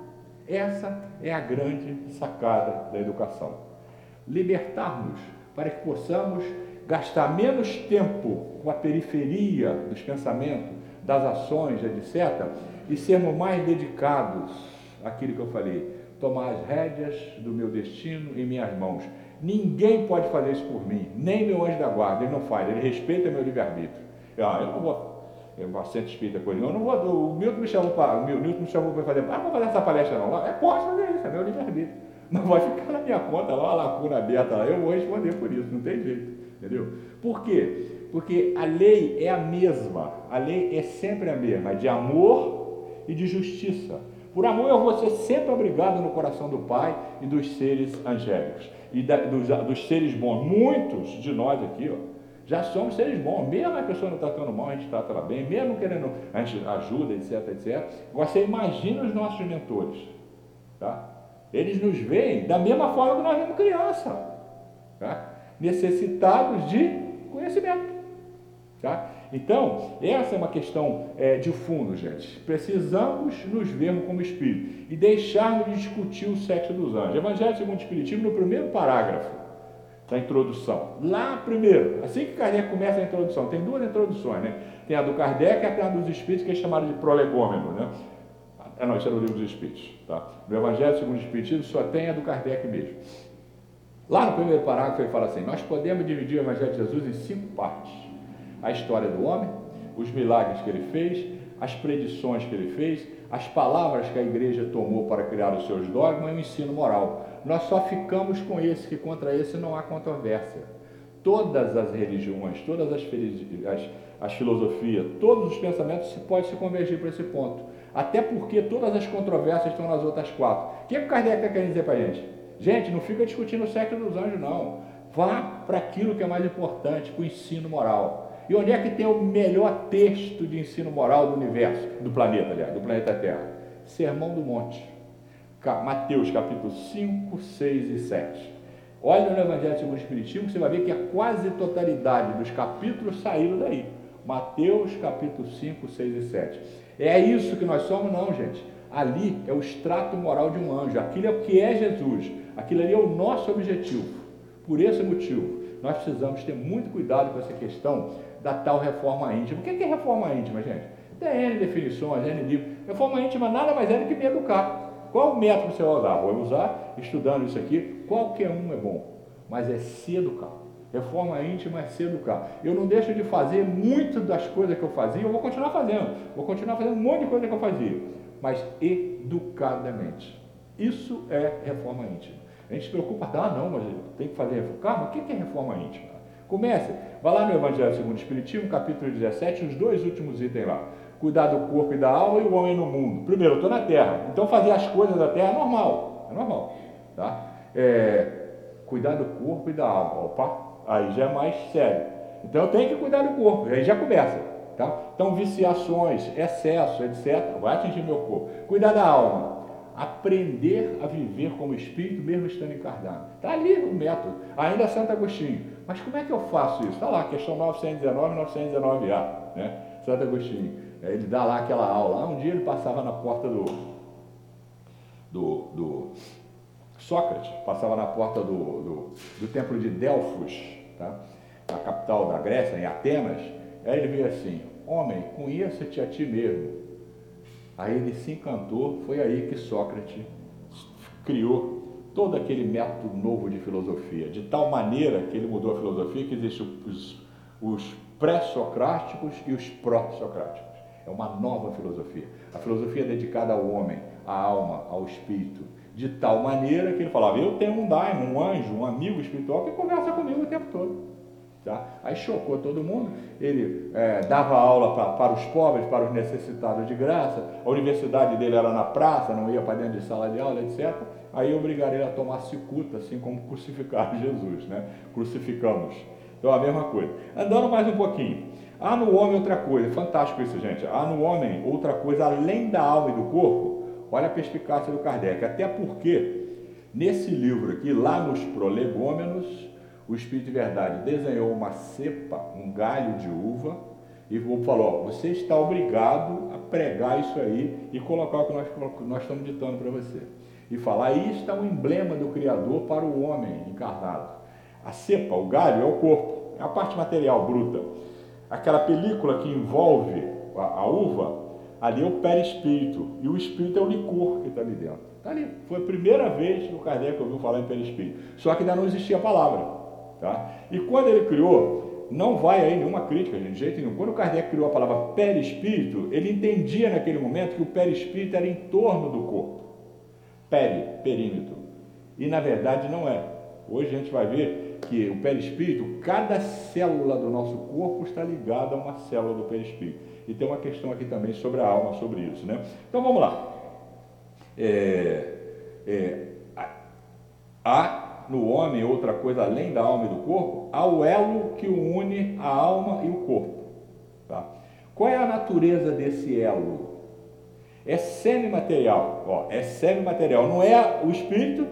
Speaker 2: Essa é a grande sacada da educação. Libertar-nos para que possamos gastar menos tempo com a periferia dos pensamentos, das ações, etc., e sermos mais dedicados àquilo que eu falei, tomar as rédeas do meu destino em minhas mãos. Ninguém pode fazer isso por mim, nem meu anjo da guarda, ele não faz, ele respeita meu livre-arbítrio. Ah, eu não vou, eu vou centro espírita com ele, eu não vou, o Milton me chamou para, o Milton me chamou para fazer, ah, vou fazer essa palestra não, é, pode fazer isso, é meu livre-arbítrio. Não vai ficar na minha conta lá, uma lacuna aberta lá, eu vou responder por isso, não tem jeito, entendeu? Por quê? Porque a lei é a mesma, a lei é sempre a mesma, de amor e de justiça. Por amor eu vou ser sempre obrigado no coração do Pai e dos seres angélicos e da, dos, dos, seres bons. Muitos de nós aqui, ó, já somos seres bons. Mesmo a pessoa não tratando mal, a gente trata ela bem. Mesmo querendo, a gente ajuda, etc, etc. Você imagina os nossos mentores, tá? Eles nos veem da mesma forma que nós vemos criança, tá? necessitados de conhecimento. Então, essa é uma questão é, de fundo, gente. Precisamos nos vermos como espírito e deixarmos de discutir o sexo dos anjos. Evangelho segundo o Espiritismo, no primeiro parágrafo da introdução. Lá primeiro, assim que Kardec começa a introdução, tem duas introduções, né? Tem a do Kardec e a dos Espíritos, que é chamada de prolegômeno, né? Ah, não, isso é no livro dos Espíritos, tá? No Evangelho segundo o Espiritismo só tem a do Kardec mesmo. Lá no primeiro parágrafo ele fala assim: Nós podemos dividir o Evangelho de Jesus em cinco partes a história do homem, os milagres que ele fez, as predições que ele fez, as palavras que a igreja tomou para criar os seus dogmas e o ensino moral. Nós só ficamos com esse, que contra esse não há controvérsia. Todas as religiões, todas as, as, as filosofias, todos os pensamentos se pode se convergir para esse ponto. Até porque todas as controvérsias estão nas outras quatro. O que, o Kardec está querendo dizer para a gente? Gente, não fica discutindo o sexo dos anjos, não. Vá para aquilo que é mais importante, para o ensino moral. E onde é que tem o melhor texto de ensino moral do universo, do planeta, aliás, do planeta Terra? Sermão do Monte. Mateus capítulo 5, 6 e 7. Olha no Evangelho segundo o Espiritismo, você vai ver que a quase totalidade dos capítulos saíram daí. Mateus capítulo 5, 6 e 7. É isso que nós somos? Não, gente. Ali é o extrato moral de um anjo. Aquilo é o que é Jesus. Aquilo ali é o nosso objetivo. Por esse motivo, nós precisamos ter muito cuidado com essa questão da tal reforma íntima. O que é reforma íntima, gente? Tem N definições, N livros. Reforma íntima nada mais é do que me educar. Qual método você vai usar? Vou usar estudando isso aqui. Qualquer um é bom, mas é se educar. Reforma íntima é se educar. Eu não deixo de fazer muitas das coisas que eu fazia, eu vou continuar fazendo. Vou continuar fazendo um monte de coisa que eu fazia, mas educadamente. Isso é reforma íntima. A gente se preocupa, ah, não, mas tem que fazer reforma. Calma, o que é reforma íntima? Comece. Vá lá no Evangelho segundo o Espiritismo, capítulo 17, os dois últimos itens lá. Cuidar do corpo e da alma e o homem no mundo. Primeiro, eu estou na terra. Então fazer as coisas da terra é normal. É normal. Tá? É, cuidar do corpo e da alma. Opa, aí já é mais sério. Então eu tenho que cuidar do corpo. Aí já começa. Tá? Então, viciações, excesso, etc., vai atingir meu corpo. Cuidar da alma aprender a viver como espírito mesmo estando encarnado. Está ali o método. Ainda Santo Agostinho. Mas como é que eu faço isso? Está lá, questão 919 919A. Né? Santo Agostinho. Ele dá lá aquela aula. Um dia ele passava na porta do, do, do Sócrates, passava na porta do, do, do templo de Delfos, tá? na capital da Grécia, em Atenas. Aí ele veio assim: Homem, conheça-te a ti mesmo Aí ele se encantou, foi aí que Sócrates criou todo aquele método novo de filosofia, de tal maneira que ele mudou a filosofia que existem os, os pré-socráticos e os pró-socráticos. É uma nova filosofia. A filosofia é dedicada ao homem, à alma, ao espírito, de tal maneira que ele falava: Eu tenho um daimon, um anjo, um amigo espiritual que conversa comigo o tempo todo. Tá? Aí chocou todo mundo. Ele é, dava aula pra, para os pobres, para os necessitados de graça. A universidade dele era na praça, não ia para dentro de sala de aula, etc. Aí obrigaram ele a tomar cicuta, assim como crucificaram Jesus, né? Crucificamos. Então a mesma coisa. Andando mais um pouquinho. Há no homem outra coisa, fantástico isso, gente. Há no homem outra coisa além da alma e do corpo. Olha a perspicácia do Kardec. Até porque, nesse livro aqui, lá nos prolegômenos, o Espírito de Verdade desenhou uma cepa, um galho de uva, e falou: você está obrigado a pregar isso aí e colocar o que nós, nós estamos ditando para você. E falar: aí está o emblema do Criador para o homem encarnado. A cepa, o galho, é o corpo, é a parte material bruta. Aquela película que envolve a, a uva, ali é o perispírito. E o espírito é o licor que está ali dentro. Está ali. Foi a primeira vez que o Kardec ouviu falar em perispírito. Só que ainda não existia a palavra. Tá? E quando ele criou, não vai aí nenhuma crítica, de jeito nenhum. Quando Kardec criou a palavra perispírito, ele entendia naquele momento que o perispírito era em torno do corpo. Peri, perímetro. E na verdade não é. Hoje a gente vai ver que o perispírito, cada célula do nosso corpo está ligada a uma célula do perispírito. E tem uma questão aqui também sobre a alma, sobre isso. Né? Então vamos lá. É, é, no homem outra coisa além da alma e do corpo, há o elo que une a alma e o corpo. Tá? Qual é a natureza desse elo? É semimaterial, ó, é semimaterial, não é o espírito,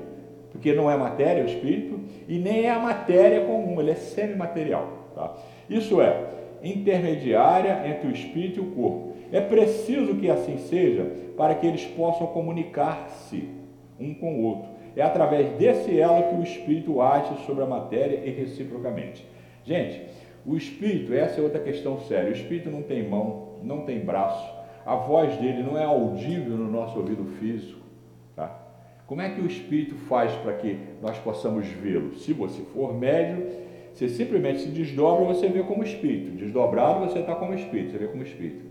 Speaker 2: porque não é matéria o espírito, e nem é a matéria comum, ele é semimaterial. Tá? Isso é, intermediária entre o espírito e o corpo. É preciso que assim seja para que eles possam comunicar-se um com o outro. É através desse elo que o espírito age sobre a matéria e reciprocamente. Gente, o espírito, essa é outra questão séria. O espírito não tem mão, não tem braço, a voz dele não é audível no nosso ouvido físico. Tá? Como é que o espírito faz para que nós possamos vê-lo? Se você for médio, você simplesmente se desdobra, você vê como espírito. Desdobrado, você está como espírito, você vê como espírito.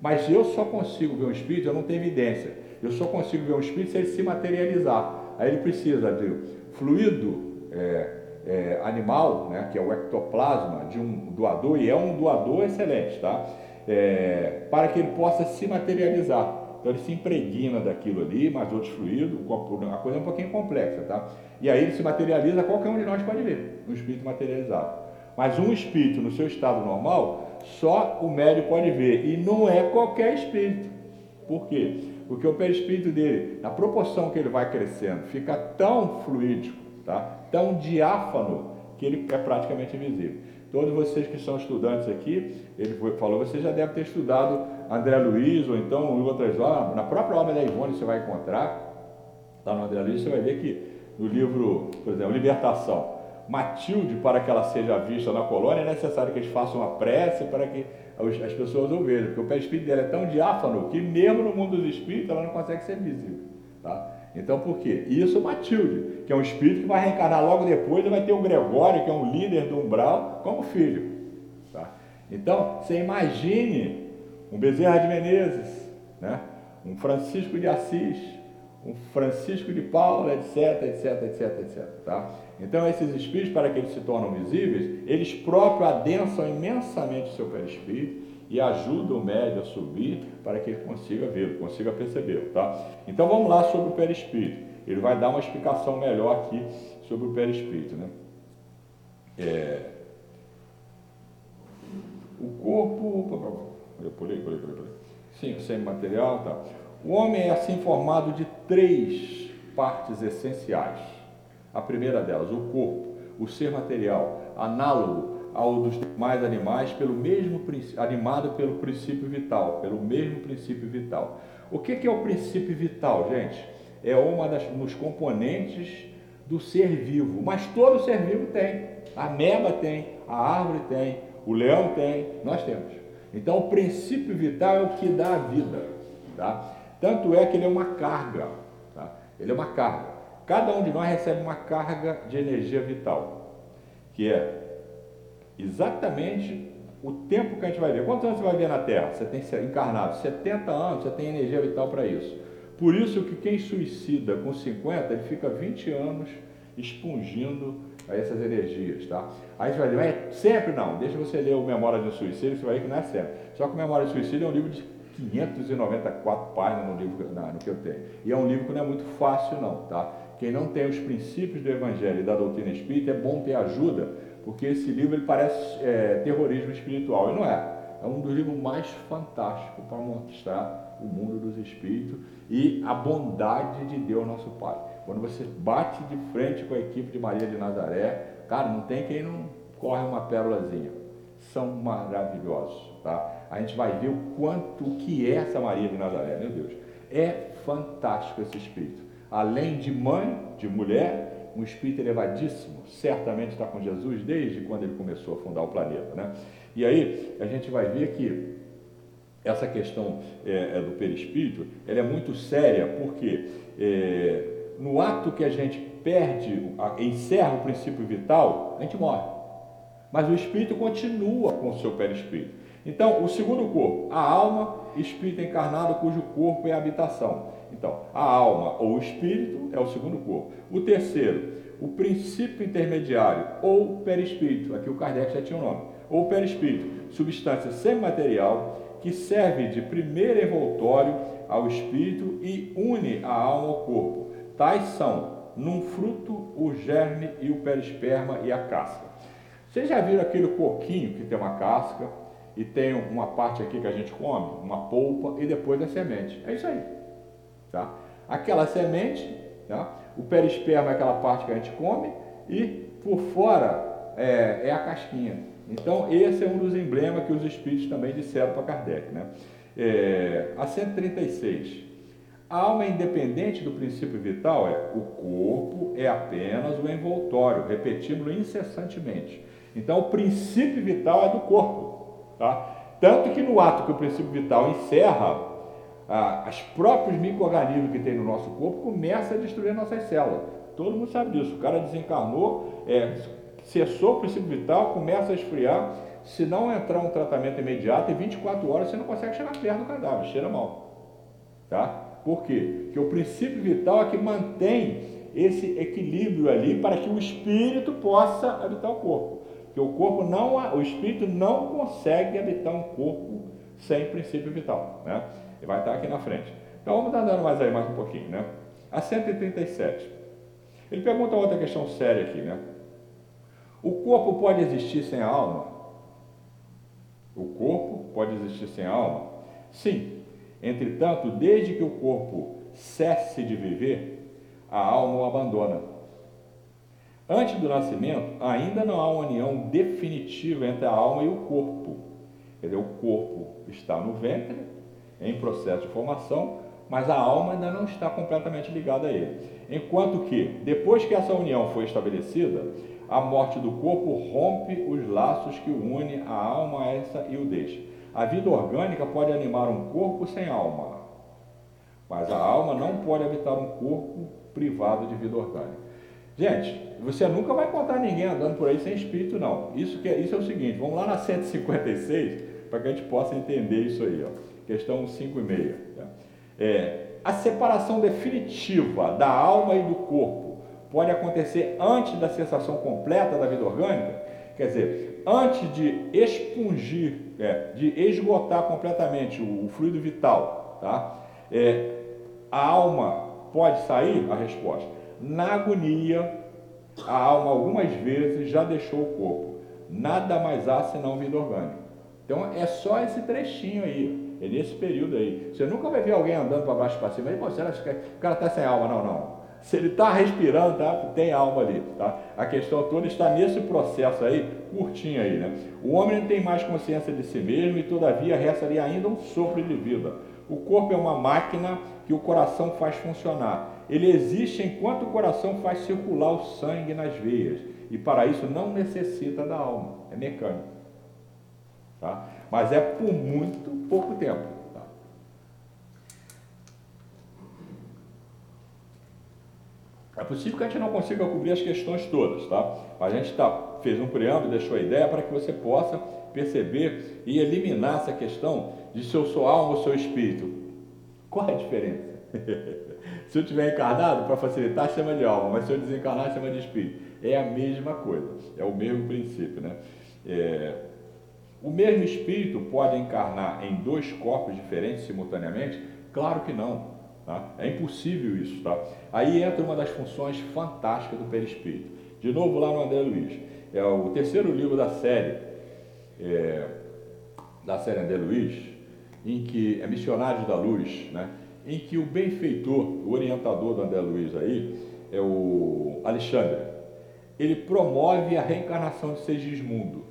Speaker 2: Mas eu só consigo ver um espírito, eu não tenho evidência. Eu só consigo ver um espírito se ele se materializar. Aí ele precisa de fluido é, é, animal, né, que é o ectoplasma de um doador, e é um doador excelente, tá? É, para que ele possa se materializar. Então ele se impregna daquilo ali, mais outros fluidos, a coisa é um pouquinho complexa, tá? E aí ele se materializa, qualquer um de nós pode ver, um espírito materializado. Mas um espírito no seu estado normal, só o médio pode ver, e não é qualquer espírito. Por quê? Porque o perispírito dele, na proporção que ele vai crescendo, fica tão fluídico, tá? tão diáfano, que ele é praticamente invisível. Todos vocês que são estudantes aqui, ele falou, você já deve ter estudado André Luiz, ou então em outras obras, na própria obra da Ivone você vai encontrar, lá no André Luiz você vai ver que no livro, por exemplo, Libertação, Matilde, para que ela seja vista na colônia, é necessário que eles façam uma prece para que as pessoas o vejam, porque o perispírito dela é tão diáfano que mesmo no mundo dos espíritos ela não consegue ser visível. Tá? Então por quê? Isso Matilde, que é um espírito que vai reencarnar logo depois e vai ter o Gregório, que é um líder do umbral, como filho. Tá? Então, você imagine um Bezerra de Menezes, né? um Francisco de Assis, um Francisco de Paula, etc, etc, etc, etc. Tá? Então, esses espíritos, para que eles se tornem visíveis, eles próprios adensam imensamente o seu perispírito e ajudam o médio a subir para que ele consiga vê-lo, consiga percebê-lo. Tá? Então, vamos lá sobre o perispírito. Ele vai dar uma explicação melhor aqui sobre o perispírito. Né? É... O corpo. Eu pulei, pulei, pulei, pulei. Sim, o semimaterial. Tá. O homem é assim formado de três partes essenciais a primeira delas, o corpo, o ser material, análogo ao dos demais animais, pelo mesmo animado pelo princípio vital, pelo mesmo princípio vital. O que, é o princípio vital, gente? É uma das dos componentes do ser vivo, mas todo ser vivo tem. A meba tem, a árvore tem, o leão tem, nós temos. Então o princípio vital é o que dá a vida, tá? Tanto é que ele é uma carga, tá? Ele é uma carga. Cada um de nós recebe uma carga de energia vital, que é exatamente o tempo que a gente vai ver. Quantos anos você vai ver na Terra? Você tem encarnado 70 anos, você tem energia vital para isso. Por isso que quem suicida com 50, ele fica 20 anos expungindo essas energias, tá? Aí você vai dizer, é sempre não, deixa você ler o Memória de Suicídio, você vai ver que não é sempre. Só que o Memória de Suicídio é um livro de 594 páginas no livro no que eu tenho. E é um livro que não é muito fácil não, tá? Quem não tem os princípios do Evangelho e da doutrina espírita, é bom ter ajuda, porque esse livro ele parece é, terrorismo espiritual, e não é. É um dos livros mais fantásticos para mostrar o mundo dos espíritos e a bondade de Deus nosso Pai. Quando você bate de frente com a equipe de Maria de Nazaré, cara, não tem quem não corre uma pérolazinha. São maravilhosos, tá? A gente vai ver o quanto que é essa Maria de Nazaré, meu Deus. É fantástico esse espírito. Além de mãe, de mulher, um espírito elevadíssimo, certamente está com Jesus desde quando ele começou a fundar o planeta, né? E aí a gente vai ver que essa questão é, é do perispírito, ela é muito séria, porque é, no ato que a gente perde, encerra o princípio vital, a gente morre. Mas o espírito continua com o seu perispírito. Então, o segundo corpo, a alma, espírito encarnado cujo corpo é a habitação. Então, a alma ou o espírito é o segundo corpo. O terceiro, o princípio intermediário ou perispírito, aqui o Kardec já tinha o um nome, ou perispírito, substância semimaterial que serve de primeiro envoltório ao espírito e une a alma ao corpo. Tais são, num fruto, o germe e o perisperma e a casca. Vocês já viram aquele coquinho que tem uma casca e tem uma parte aqui que a gente come, uma polpa e depois a semente? É isso aí. Tá? Aquela semente, tá? o perisperma é aquela parte que a gente come e por fora é, é a casquinha. Então, esse é um dos emblemas que os espíritos também disseram para Kardec. Né? É, a 136. A alma independente do princípio vital é o corpo é apenas o envoltório, repetindo incessantemente. Então, o princípio vital é do corpo. Tá? Tanto que no ato que o princípio vital encerra, ah, os próprios micro-organismos que tem no nosso corpo começam a destruir nossas células. Todo mundo sabe disso. O cara desencarnou, é, cessou o princípio vital, começa a esfriar. Se não entrar um tratamento imediato, em 24 horas você não consegue chegar perto do cadáver, cheira mal. Tá? Por quê? Porque o princípio vital é que mantém esse equilíbrio ali para que o espírito possa habitar o corpo. Porque o corpo não, o espírito não consegue habitar um corpo sem princípio vital, né? Ele vai estar aqui na frente. Então vamos dar dando mais aí mais um pouquinho, né? A 137. Ele pergunta outra questão séria aqui, né? O corpo pode existir sem a alma? O corpo pode existir sem a alma? Sim. Entretanto, desde que o corpo cesse de viver, a alma o abandona. Antes do nascimento, ainda não há uma união definitiva entre a alma e o corpo. Quer dizer, o corpo está no ventre, em processo de formação, mas a alma ainda não está completamente ligada a ele. Enquanto que, depois que essa união foi estabelecida, a morte do corpo rompe os laços que une a alma a essa e o deixa. A vida orgânica pode animar um corpo sem alma, mas a alma não pode habitar um corpo privado de vida orgânica. Gente, você nunca vai encontrar ninguém andando por aí sem espírito, não. Isso, que é, isso é o seguinte, vamos lá na 156 para que a gente possa entender isso aí. Ó. Questão 5 e meia. Tá? É, a separação definitiva da alma e do corpo pode acontecer antes da cessação completa da vida orgânica, quer dizer, antes de expungir, é, de esgotar completamente o, o fluido vital, tá? É, a alma pode sair? A resposta. Na agonia, a alma algumas vezes já deixou o corpo. Nada mais há senão vida orgânica. Então é só esse trechinho aí, é nesse período aí. Você nunca vai ver alguém andando para baixo para cima e você acha que o cara está sem alma. Não, não. Se ele está respirando, tá? tem alma ali. Tá? A questão toda está nesse processo aí, curtinho aí. Né? O homem não tem mais consciência de si mesmo e, todavia, resta-lhe ainda um sopro de vida. O corpo é uma máquina que o coração faz funcionar. Ele existe enquanto o coração faz circular o sangue nas veias. E para isso não necessita da alma. É mecânico. Tá? Mas é por muito pouco tempo. É possível que a gente não consiga cobrir as questões todas, tá? A gente tá, fez um preâmbulo deixou a ideia para que você possa perceber e eliminar essa questão de se eu sou alma ou seu espírito. Qual é a diferença? se eu tiver encarnado, para facilitar, chama de alma, mas se eu desencarnar, chama de espírito. É a mesma coisa, é o mesmo princípio, né? É... O mesmo espírito pode encarnar em dois corpos diferentes simultaneamente? Claro que não. Tá? É impossível isso. Tá? Aí entra uma das funções fantásticas do perispírito. De novo lá no André Luiz. É o terceiro livro da série, é, da série André Luiz, em que é Missionários da Luz, né? Em que o benfeitor, o orientador do André Luiz aí, é o Alexandre. Ele promove a reencarnação de Segismundo.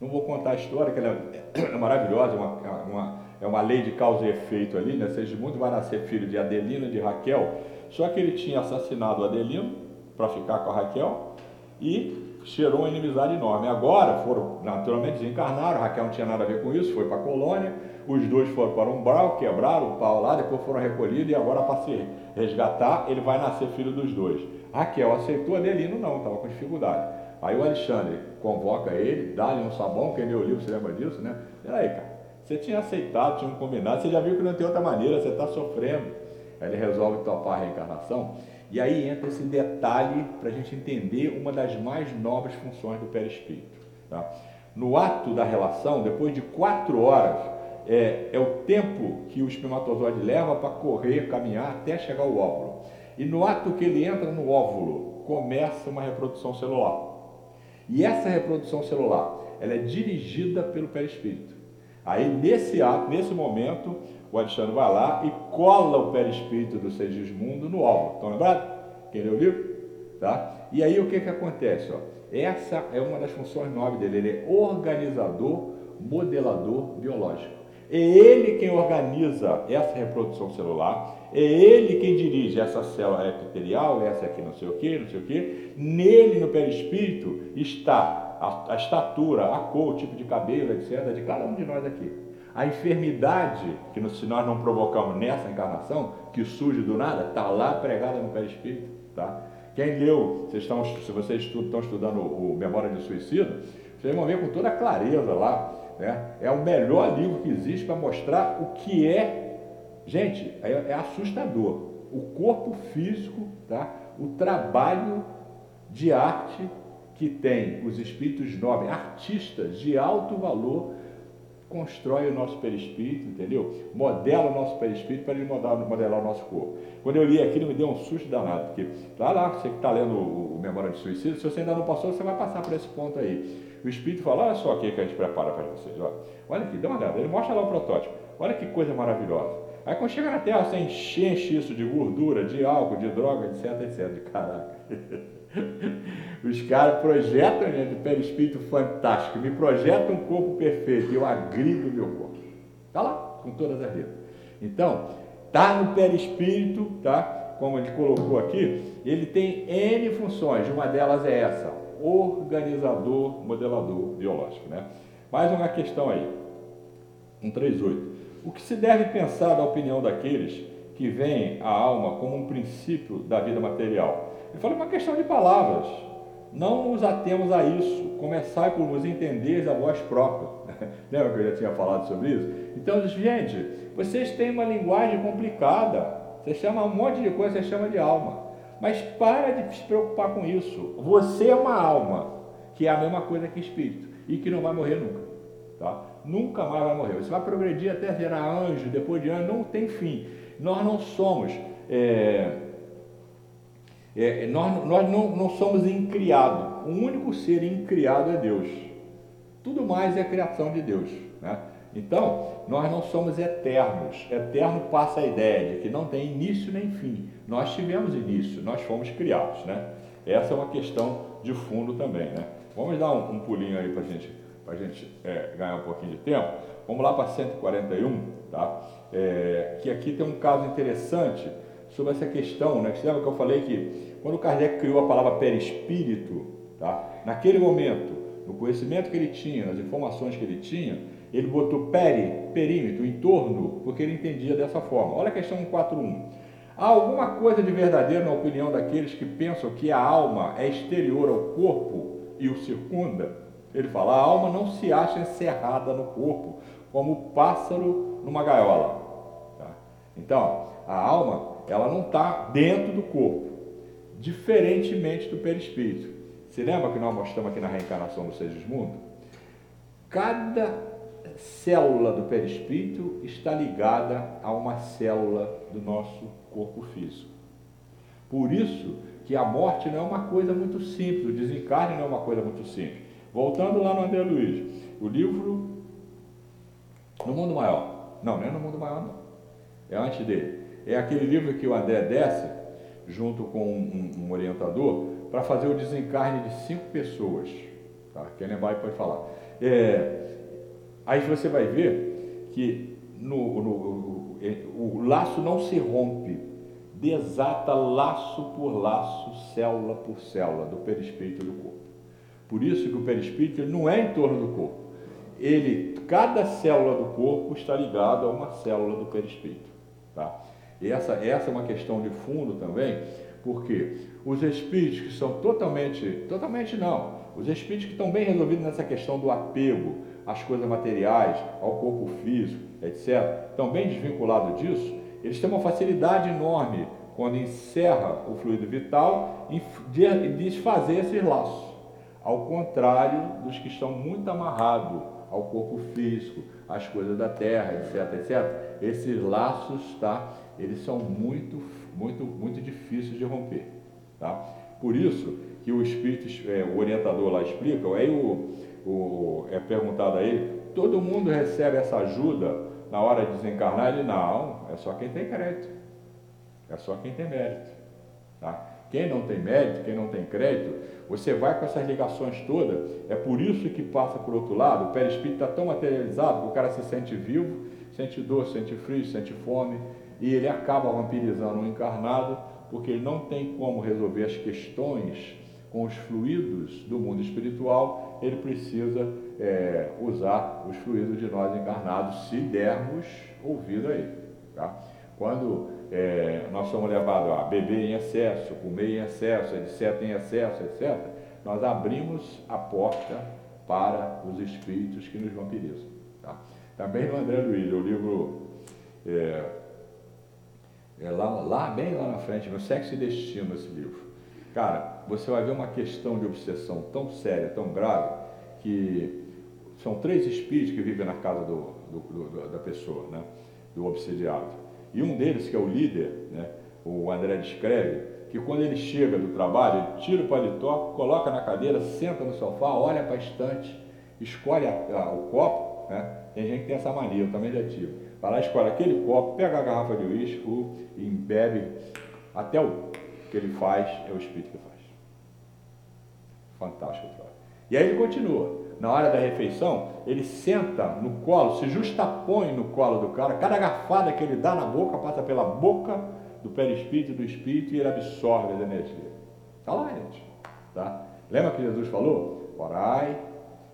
Speaker 2: Não vou contar a história, que ela é maravilhosa, é uma, uma, é uma lei de causa e efeito ali, né? Segismundo vai nascer filho de Adelina e de Raquel, só que ele tinha assassinado Adelino para ficar com a Raquel e gerou uma inimizade enorme. Agora foram, naturalmente, desencarnaram, Raquel não tinha nada a ver com isso, foi para a colônia, os dois foram para um umbral, quebraram o pau lá, depois foram recolhidos e agora para se resgatar, ele vai nascer filho dos dois. Raquel aceitou, Adelino não, estava com dificuldade. Aí o Alexandre convoca ele, dá-lhe um sabão, quem leu o livro, você lembra disso, né? Peraí, cara, você tinha aceitado, tinha um combinado, você já viu que não tem outra maneira, você está sofrendo. Aí ele resolve topar a reencarnação. E aí entra esse detalhe para a gente entender uma das mais nobres funções do perispírito. Tá? No ato da relação, depois de quatro horas, é, é o tempo que o espermatozoide leva para correr, caminhar até chegar ao óvulo. E no ato que ele entra no óvulo, começa uma reprodução celular. E essa reprodução celular, ela é dirigida pelo perispírito. Aí nesse ato, nesse momento, o Alexandre vai lá e cola o perispírito do Segismundo no óvulo. Estão lembrados? Quem leu o livro? Tá? E aí o que, que acontece? Ó? Essa é uma das funções nobres dele. Ele é organizador, modelador biológico. É ele quem organiza essa reprodução celular, é ele quem dirige essa célula epitelial, essa aqui não sei o que, não sei o que. Nele, no perispírito, está a, a estatura, a cor, o tipo de cabelo, etc., de cada um de nós aqui. A enfermidade que se nós não provocamos nessa encarnação, que surge do nada, está lá pregada no perispírito. Tá? Quem leu, vocês estão, se vocês estão estudando o Memória de Suicídio, vocês vão ver com toda clareza lá. Né? É o melhor livro que existe para mostrar o que é. Gente, é, é assustador. O corpo físico, tá? o trabalho de arte que tem os espíritos nobres, artistas de alto valor, constrói o nosso perispírito, entendeu? Modela o nosso perispírito para ele modelar, modelar o nosso corpo. Quando eu li aquilo, me deu um susto danado, porque lá, lá, você que está lendo o, o Memória de Suicídio, se você ainda não passou, você vai passar por esse ponto aí. O Espírito fala, olha só o que a gente prepara para vocês, olha, olha aqui, dá uma olhada, ele mostra lá o protótipo, olha que coisa maravilhosa. Aí quando chega na Terra, você enche, enche isso de gordura, de álcool, de droga, etc, etc. Caraca. Os caras projetam, gente, perispírito fantástico, me projetam um corpo perfeito e eu agrido o meu corpo. Está lá, com todas as letras. Então, tá no perispírito, tá? Como ele colocou aqui, ele tem N funções, uma delas é essa, organizador, modelador biológico, né? Mais uma questão aí, 138. O que se deve pensar da opinião daqueles que veem a alma como um princípio da vida material? Ele fala uma questão de palavras. Não nos atemos a isso. Começai por vos entender a voz própria. Lembra que eu já tinha falado sobre isso? Então, gente, vocês têm uma linguagem complicada. Você chama um monte de coisa, você chama de alma. Mas para de se preocupar com isso. Você é uma alma, que é a mesma coisa que espírito, e que não vai morrer nunca. Tá? Nunca mais vai morrer. Você vai progredir até virar anjo, depois de ano, não tem fim. Nós não somos. É, é, nós nós não, não somos incriados. O único ser incriado é Deus. Tudo mais é criação de Deus. Né? Então, nós não somos eternos. Eterno passa a ideia de que não tem início nem fim. Nós tivemos início, nós fomos criados. Né? Essa é uma questão de fundo também. Né? Vamos dar um, um pulinho aí para gente, a gente é, ganhar um pouquinho de tempo. Vamos lá para 141, tá? É, que aqui tem um caso interessante sobre essa questão, né? Você lembra que eu falei que quando Kardec criou a palavra perispírito, tá? naquele momento, no conhecimento que ele tinha, nas informações que ele tinha, ele botou peri, perímetro, em torno, porque ele entendia dessa forma. Olha a questão 141. Há alguma coisa de verdadeiro na opinião daqueles que pensam que a alma é exterior ao corpo e o circunda? Ele fala: a alma não se acha encerrada no corpo, como o pássaro numa gaiola. Tá? Então, a alma ela não está dentro do corpo, diferentemente do perispírito. Se lembra que nós mostramos aqui na reencarnação do Segismundo? Cada célula do perispírito está ligada a uma célula do nosso corpo físico. Por isso que a morte não é uma coisa muito simples, o desencarne não é uma coisa muito simples. Voltando lá no André Luiz, o livro No Mundo Maior. Não, não é no Mundo Maior, não. É antes dele. É aquele livro que o André desce, junto com um, um orientador, para fazer o desencarne de cinco pessoas. Tá? Quem lembrar pode falar. É, Aí você vai ver que no, no, o, laço não se rompe, desata laço por laço, célula por célula do perispírito do corpo. Por isso que o perispírito não é em torno do corpo. Ele, cada célula do corpo está ligada a uma célula do perispírito. Tá? Essa, essa é uma questão de fundo também, porque os espíritos que são totalmente, totalmente não, os espíritos que estão bem resolvidos nessa questão do apego, às coisas materiais, ao corpo físico, etc., estão bem desvinculados disso, eles têm uma facilidade enorme quando encerra o fluido vital em desfazer esses laços. Ao contrário dos que estão muito amarrados ao corpo físico, às coisas da terra, etc, etc, esses laços, tá? Eles são muito, muito, muito difíceis de romper, tá? Por isso que o espírito, é, o orientador lá explica, aí o, o, é perguntado a ele, todo mundo recebe essa ajuda na hora de desencarnar? Ele, não, é só quem tem crédito. É só quem tem mérito. Tá? Quem não tem mérito, quem não tem crédito, você vai com essas ligações todas. É por isso que passa por outro lado. O perispírito está tão materializado que o cara se sente vivo, sente dor, sente frio, sente fome, e ele acaba vampirizando o encarnado porque ele não tem como resolver as questões com os fluidos do mundo espiritual, ele precisa é, usar os fluidos de nós encarnados, se dermos ouvido a ele. Tá? Quando é, nós somos levados a beber em excesso, comer em excesso, etc., em excesso, etc., nós abrimos a porta para os espíritos que nos vampirizam. Tá? Também no André Luiz, o livro é, é lá, lá, bem lá na frente, no Sexo e Destino, esse livro. Cara, você vai ver uma questão de obsessão tão séria, tão grave, que são três espíritos que vivem na casa do, do, do, da pessoa, né? do obsediado. E um deles, que é o líder, né? o André descreve, que quando ele chega do trabalho, ele tira o paletó, coloca na cadeira, senta no sofá, olha para a estante, escolhe a, a, o copo, né? Tem gente que tem essa mania, eu também já tive. Vai lá, escolhe aquele copo, pega a garrafa de uísque e bebe até o que ele faz é o Espírito que faz. Fantástico. E aí ele continua. Na hora da refeição, ele senta no colo, se justapõe no colo do cara, cada garfada que ele dá na boca passa pela boca do perispírito do espírito e ele absorve as energias. Está lá, gente. Tá? Lembra que Jesus falou? Orai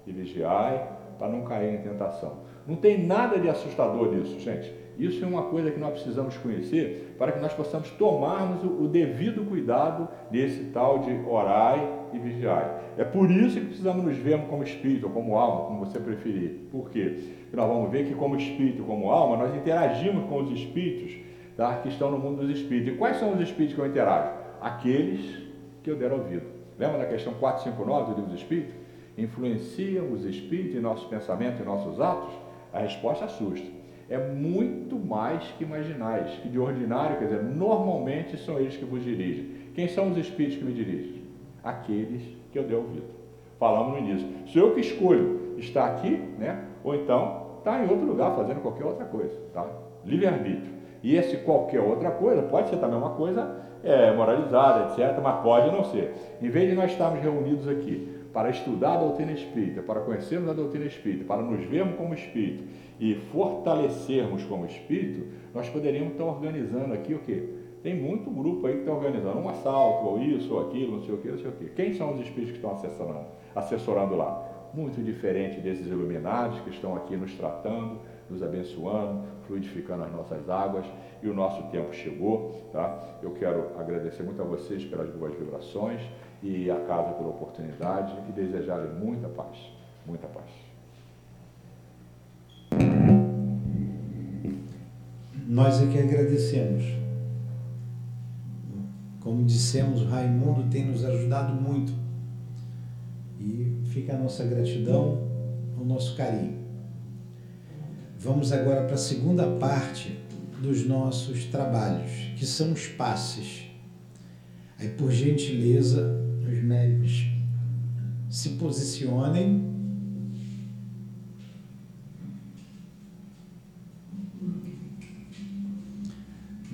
Speaker 2: e vigiai para não cair em tentação. Não tem nada de assustador nisso, gente. Isso é uma coisa que nós precisamos conhecer para que nós possamos tomarmos o, devido cuidado desse tal de orai e vigiai. É por isso que precisamos nos ver como espírito, ou como alma, como você preferir. Por quê? Porque nós vamos ver que como espírito, como alma, nós interagimos com os espíritos tá? que estão no mundo dos espíritos. E quais são os espíritos que eu interajo? Aqueles que eu der ouvido. Lembra da questão 459 do livro dos espíritos? Influenciam os espíritos em nossos pensamentos e nossos atos? A resposta assusta é muito mais que imaginais, que de ordinário, quer dizer, normalmente são eles que vos dirigem. Quem são os espíritos que me dirigem? Aqueles que eu dei ouvido. Falamos no início. Sou eu que escolho estar aqui, né? Ou então estar em outro lugar fazendo qualquer outra coisa, tá? Livre-arbítrio. E esse qualquer outra coisa pode ser também uma coisa é, moralizada, etc., mas pode não ser. Em vez de nós estarmos reunidos aqui para estudar a doutrina espírita, para conhecermos a doutrina espírita, para nos vermos como espírito e fortalecermos como espírito, nós poderíamos estar organizando aqui o quê? Tem muito grupo aí que está organizando um assalto, ou isso, ou aquilo, não sei o que, não sei o que. Quem são os espíritos que estão assessorando, assessorando lá? Muito diferente desses iluminados que estão aqui nos tratando, nos abençoando, fluidificando as nossas águas. E o nosso tempo chegou, tá? Eu quero agradecer muito a vocês pelas boas vibrações e a casa pela oportunidade e desejar-lhe muita paz, muita paz.
Speaker 1: Nós é que agradecemos Como dissemos, Raimundo tem nos ajudado muito. E fica a nossa gratidão, o nosso carinho. Vamos agora para a segunda parte dos nossos trabalhos, que são os passes. Aí, por gentileza, os médicos se posicionem.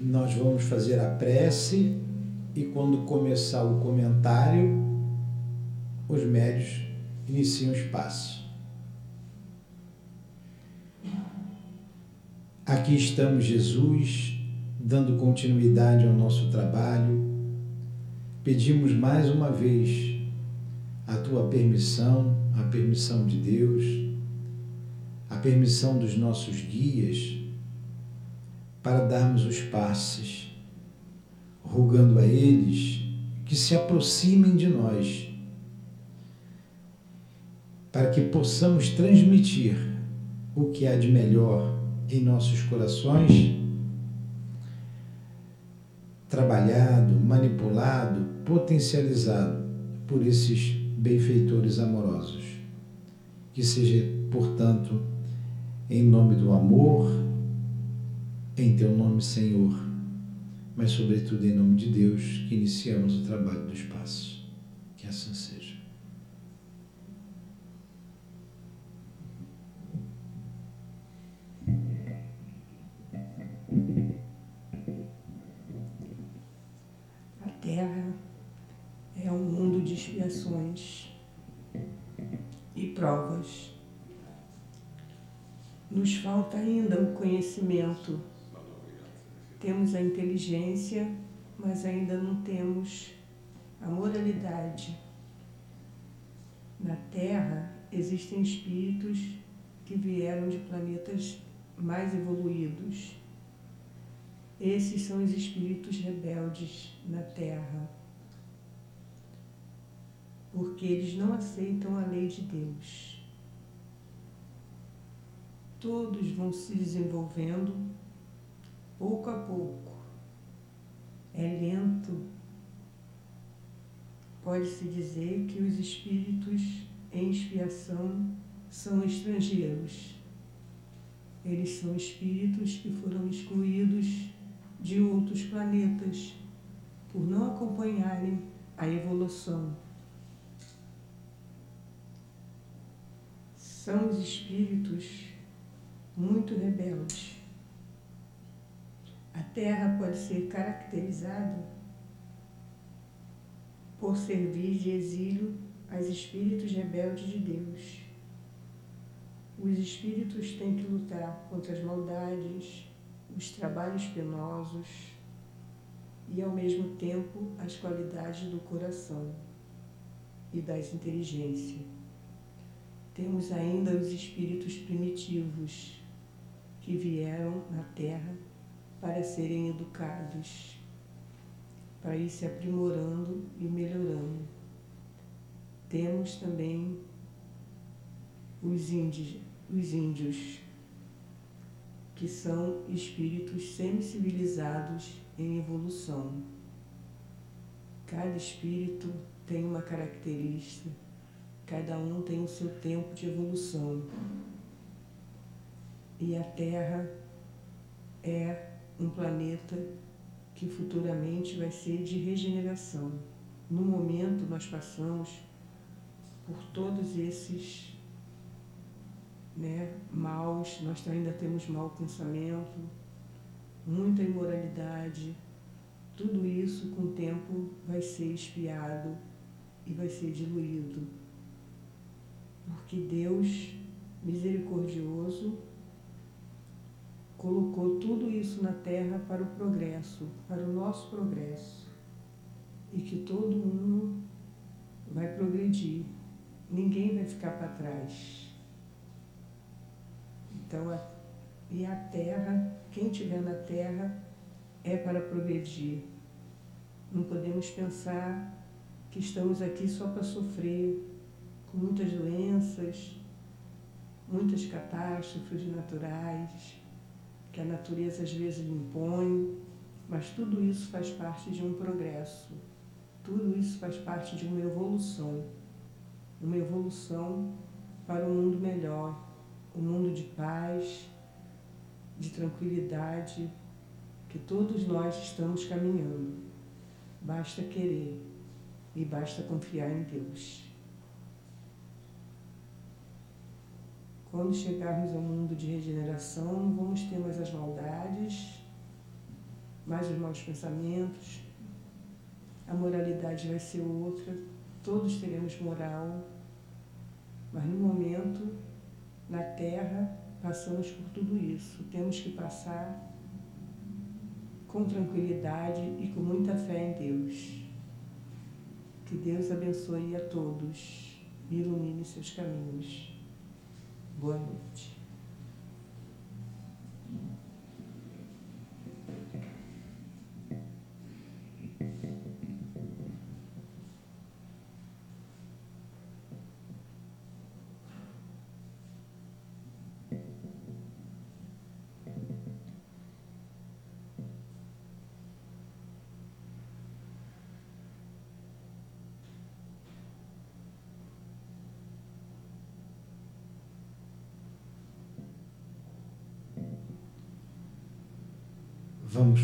Speaker 1: Nós vamos fazer a prece e quando começar o comentário, os médios iniciam os passos. Aqui estamos, Jesus, dando continuidade ao nosso trabalho. Pedimos mais uma vez a tua permissão, a permissão de Deus, a permissão dos nossos guias para darmos os passes, rogando a eles que se aproximem de nós, para que possamos transmitir o que há de melhor em nossos corações, trabalhado, manipulado, potencializado por esses benfeitores amorosos. Que seja, portanto, em nome do amor, em teu nome, Senhor, mas sobretudo em nome de Deus, que iniciamos o trabalho do espaço. Que assim seja.
Speaker 3: expiações e provas. Nos falta ainda o conhecimento. Temos a inteligência, mas ainda não temos a moralidade. Na Terra existem espíritos que vieram de planetas mais evoluídos. Esses são os espíritos rebeldes na Terra porque eles não aceitam a lei de Deus. Todos vão se desenvolvendo pouco a pouco. É lento. Pode-se dizer que os espíritos em expiação são estrangeiros. Eles são espíritos que foram excluídos de outros planetas por não acompanharem a evolução são os espíritos muito rebeldes. A Terra pode ser caracterizada por servir de exílio aos espíritos rebeldes de Deus. Os espíritos têm que lutar contra as maldades, os trabalhos penosos e, ao mesmo tempo, as qualidades do coração e das inteligências temos ainda os espíritos primitivos que vieram na Terra para serem educados, para ir se aprimorando e melhorando. Temos também os índios, os índios que são espíritos semi-civilizados em evolução. Cada espírito tem uma característica Cada um tem o seu tempo de evolução. E a Terra é um planeta que futuramente vai ser de regeneração. No momento, nós passamos por todos esses né, maus, nós ainda temos mau pensamento, muita imoralidade. Tudo isso, com o tempo, vai ser espiado e vai ser diluído porque Deus, misericordioso, colocou tudo isso na terra para o progresso, para o nosso progresso. E que todo mundo vai progredir, ninguém vai ficar para trás. Então, a, e a terra, quem estiver na terra, é para progredir. Não podemos pensar que estamos aqui só para sofrer, com muitas doenças, muitas catástrofes naturais que a natureza às vezes impõe. Mas tudo isso faz parte de um progresso. Tudo isso faz parte de uma evolução. Uma evolução para um mundo melhor, um mundo de paz, de tranquilidade, que todos nós estamos caminhando. Basta querer e basta confiar em Deus. Quando chegarmos ao mundo de regeneração, não vamos ter mais as maldades, mais os maus pensamentos, a moralidade vai ser outra, todos teremos moral, mas no momento, na Terra, passamos por tudo isso. Temos que passar com tranquilidade e com muita fé em Deus. Que Deus abençoe a todos e ilumine seus caminhos. Boa noite.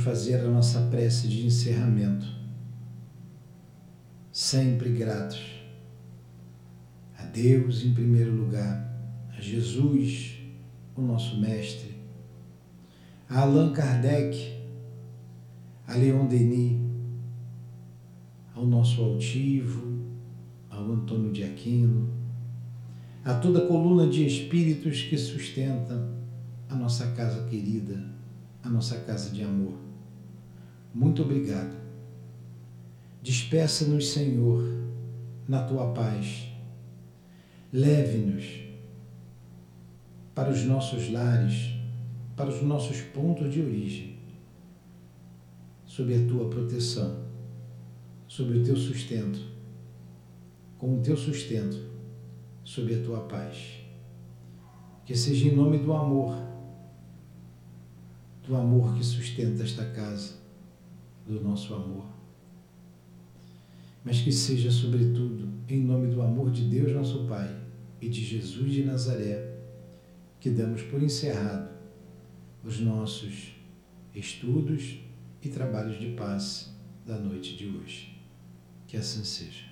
Speaker 1: Fazer a nossa prece de encerramento, sempre gratos a Deus em primeiro lugar, a Jesus, o nosso Mestre, a Allan Kardec, a Leon Denis, ao nosso altivo, ao Antônio de Aquino, a toda a coluna de espíritos que sustenta a nossa casa querida a nossa casa de amor. Muito obrigado. Despeça-nos, Senhor, na tua paz. Leve-nos para os nossos lares, para os nossos pontos de origem, sob a tua proteção, sob o teu sustento, com o teu sustento, sob a tua paz. Que seja em nome do amor do amor que sustenta esta casa, do nosso amor. Mas que seja, sobretudo, em nome do amor de Deus, nosso Pai, e de Jesus de Nazaré, que damos por encerrado os nossos estudos e trabalhos de paz da noite de hoje. Que assim seja.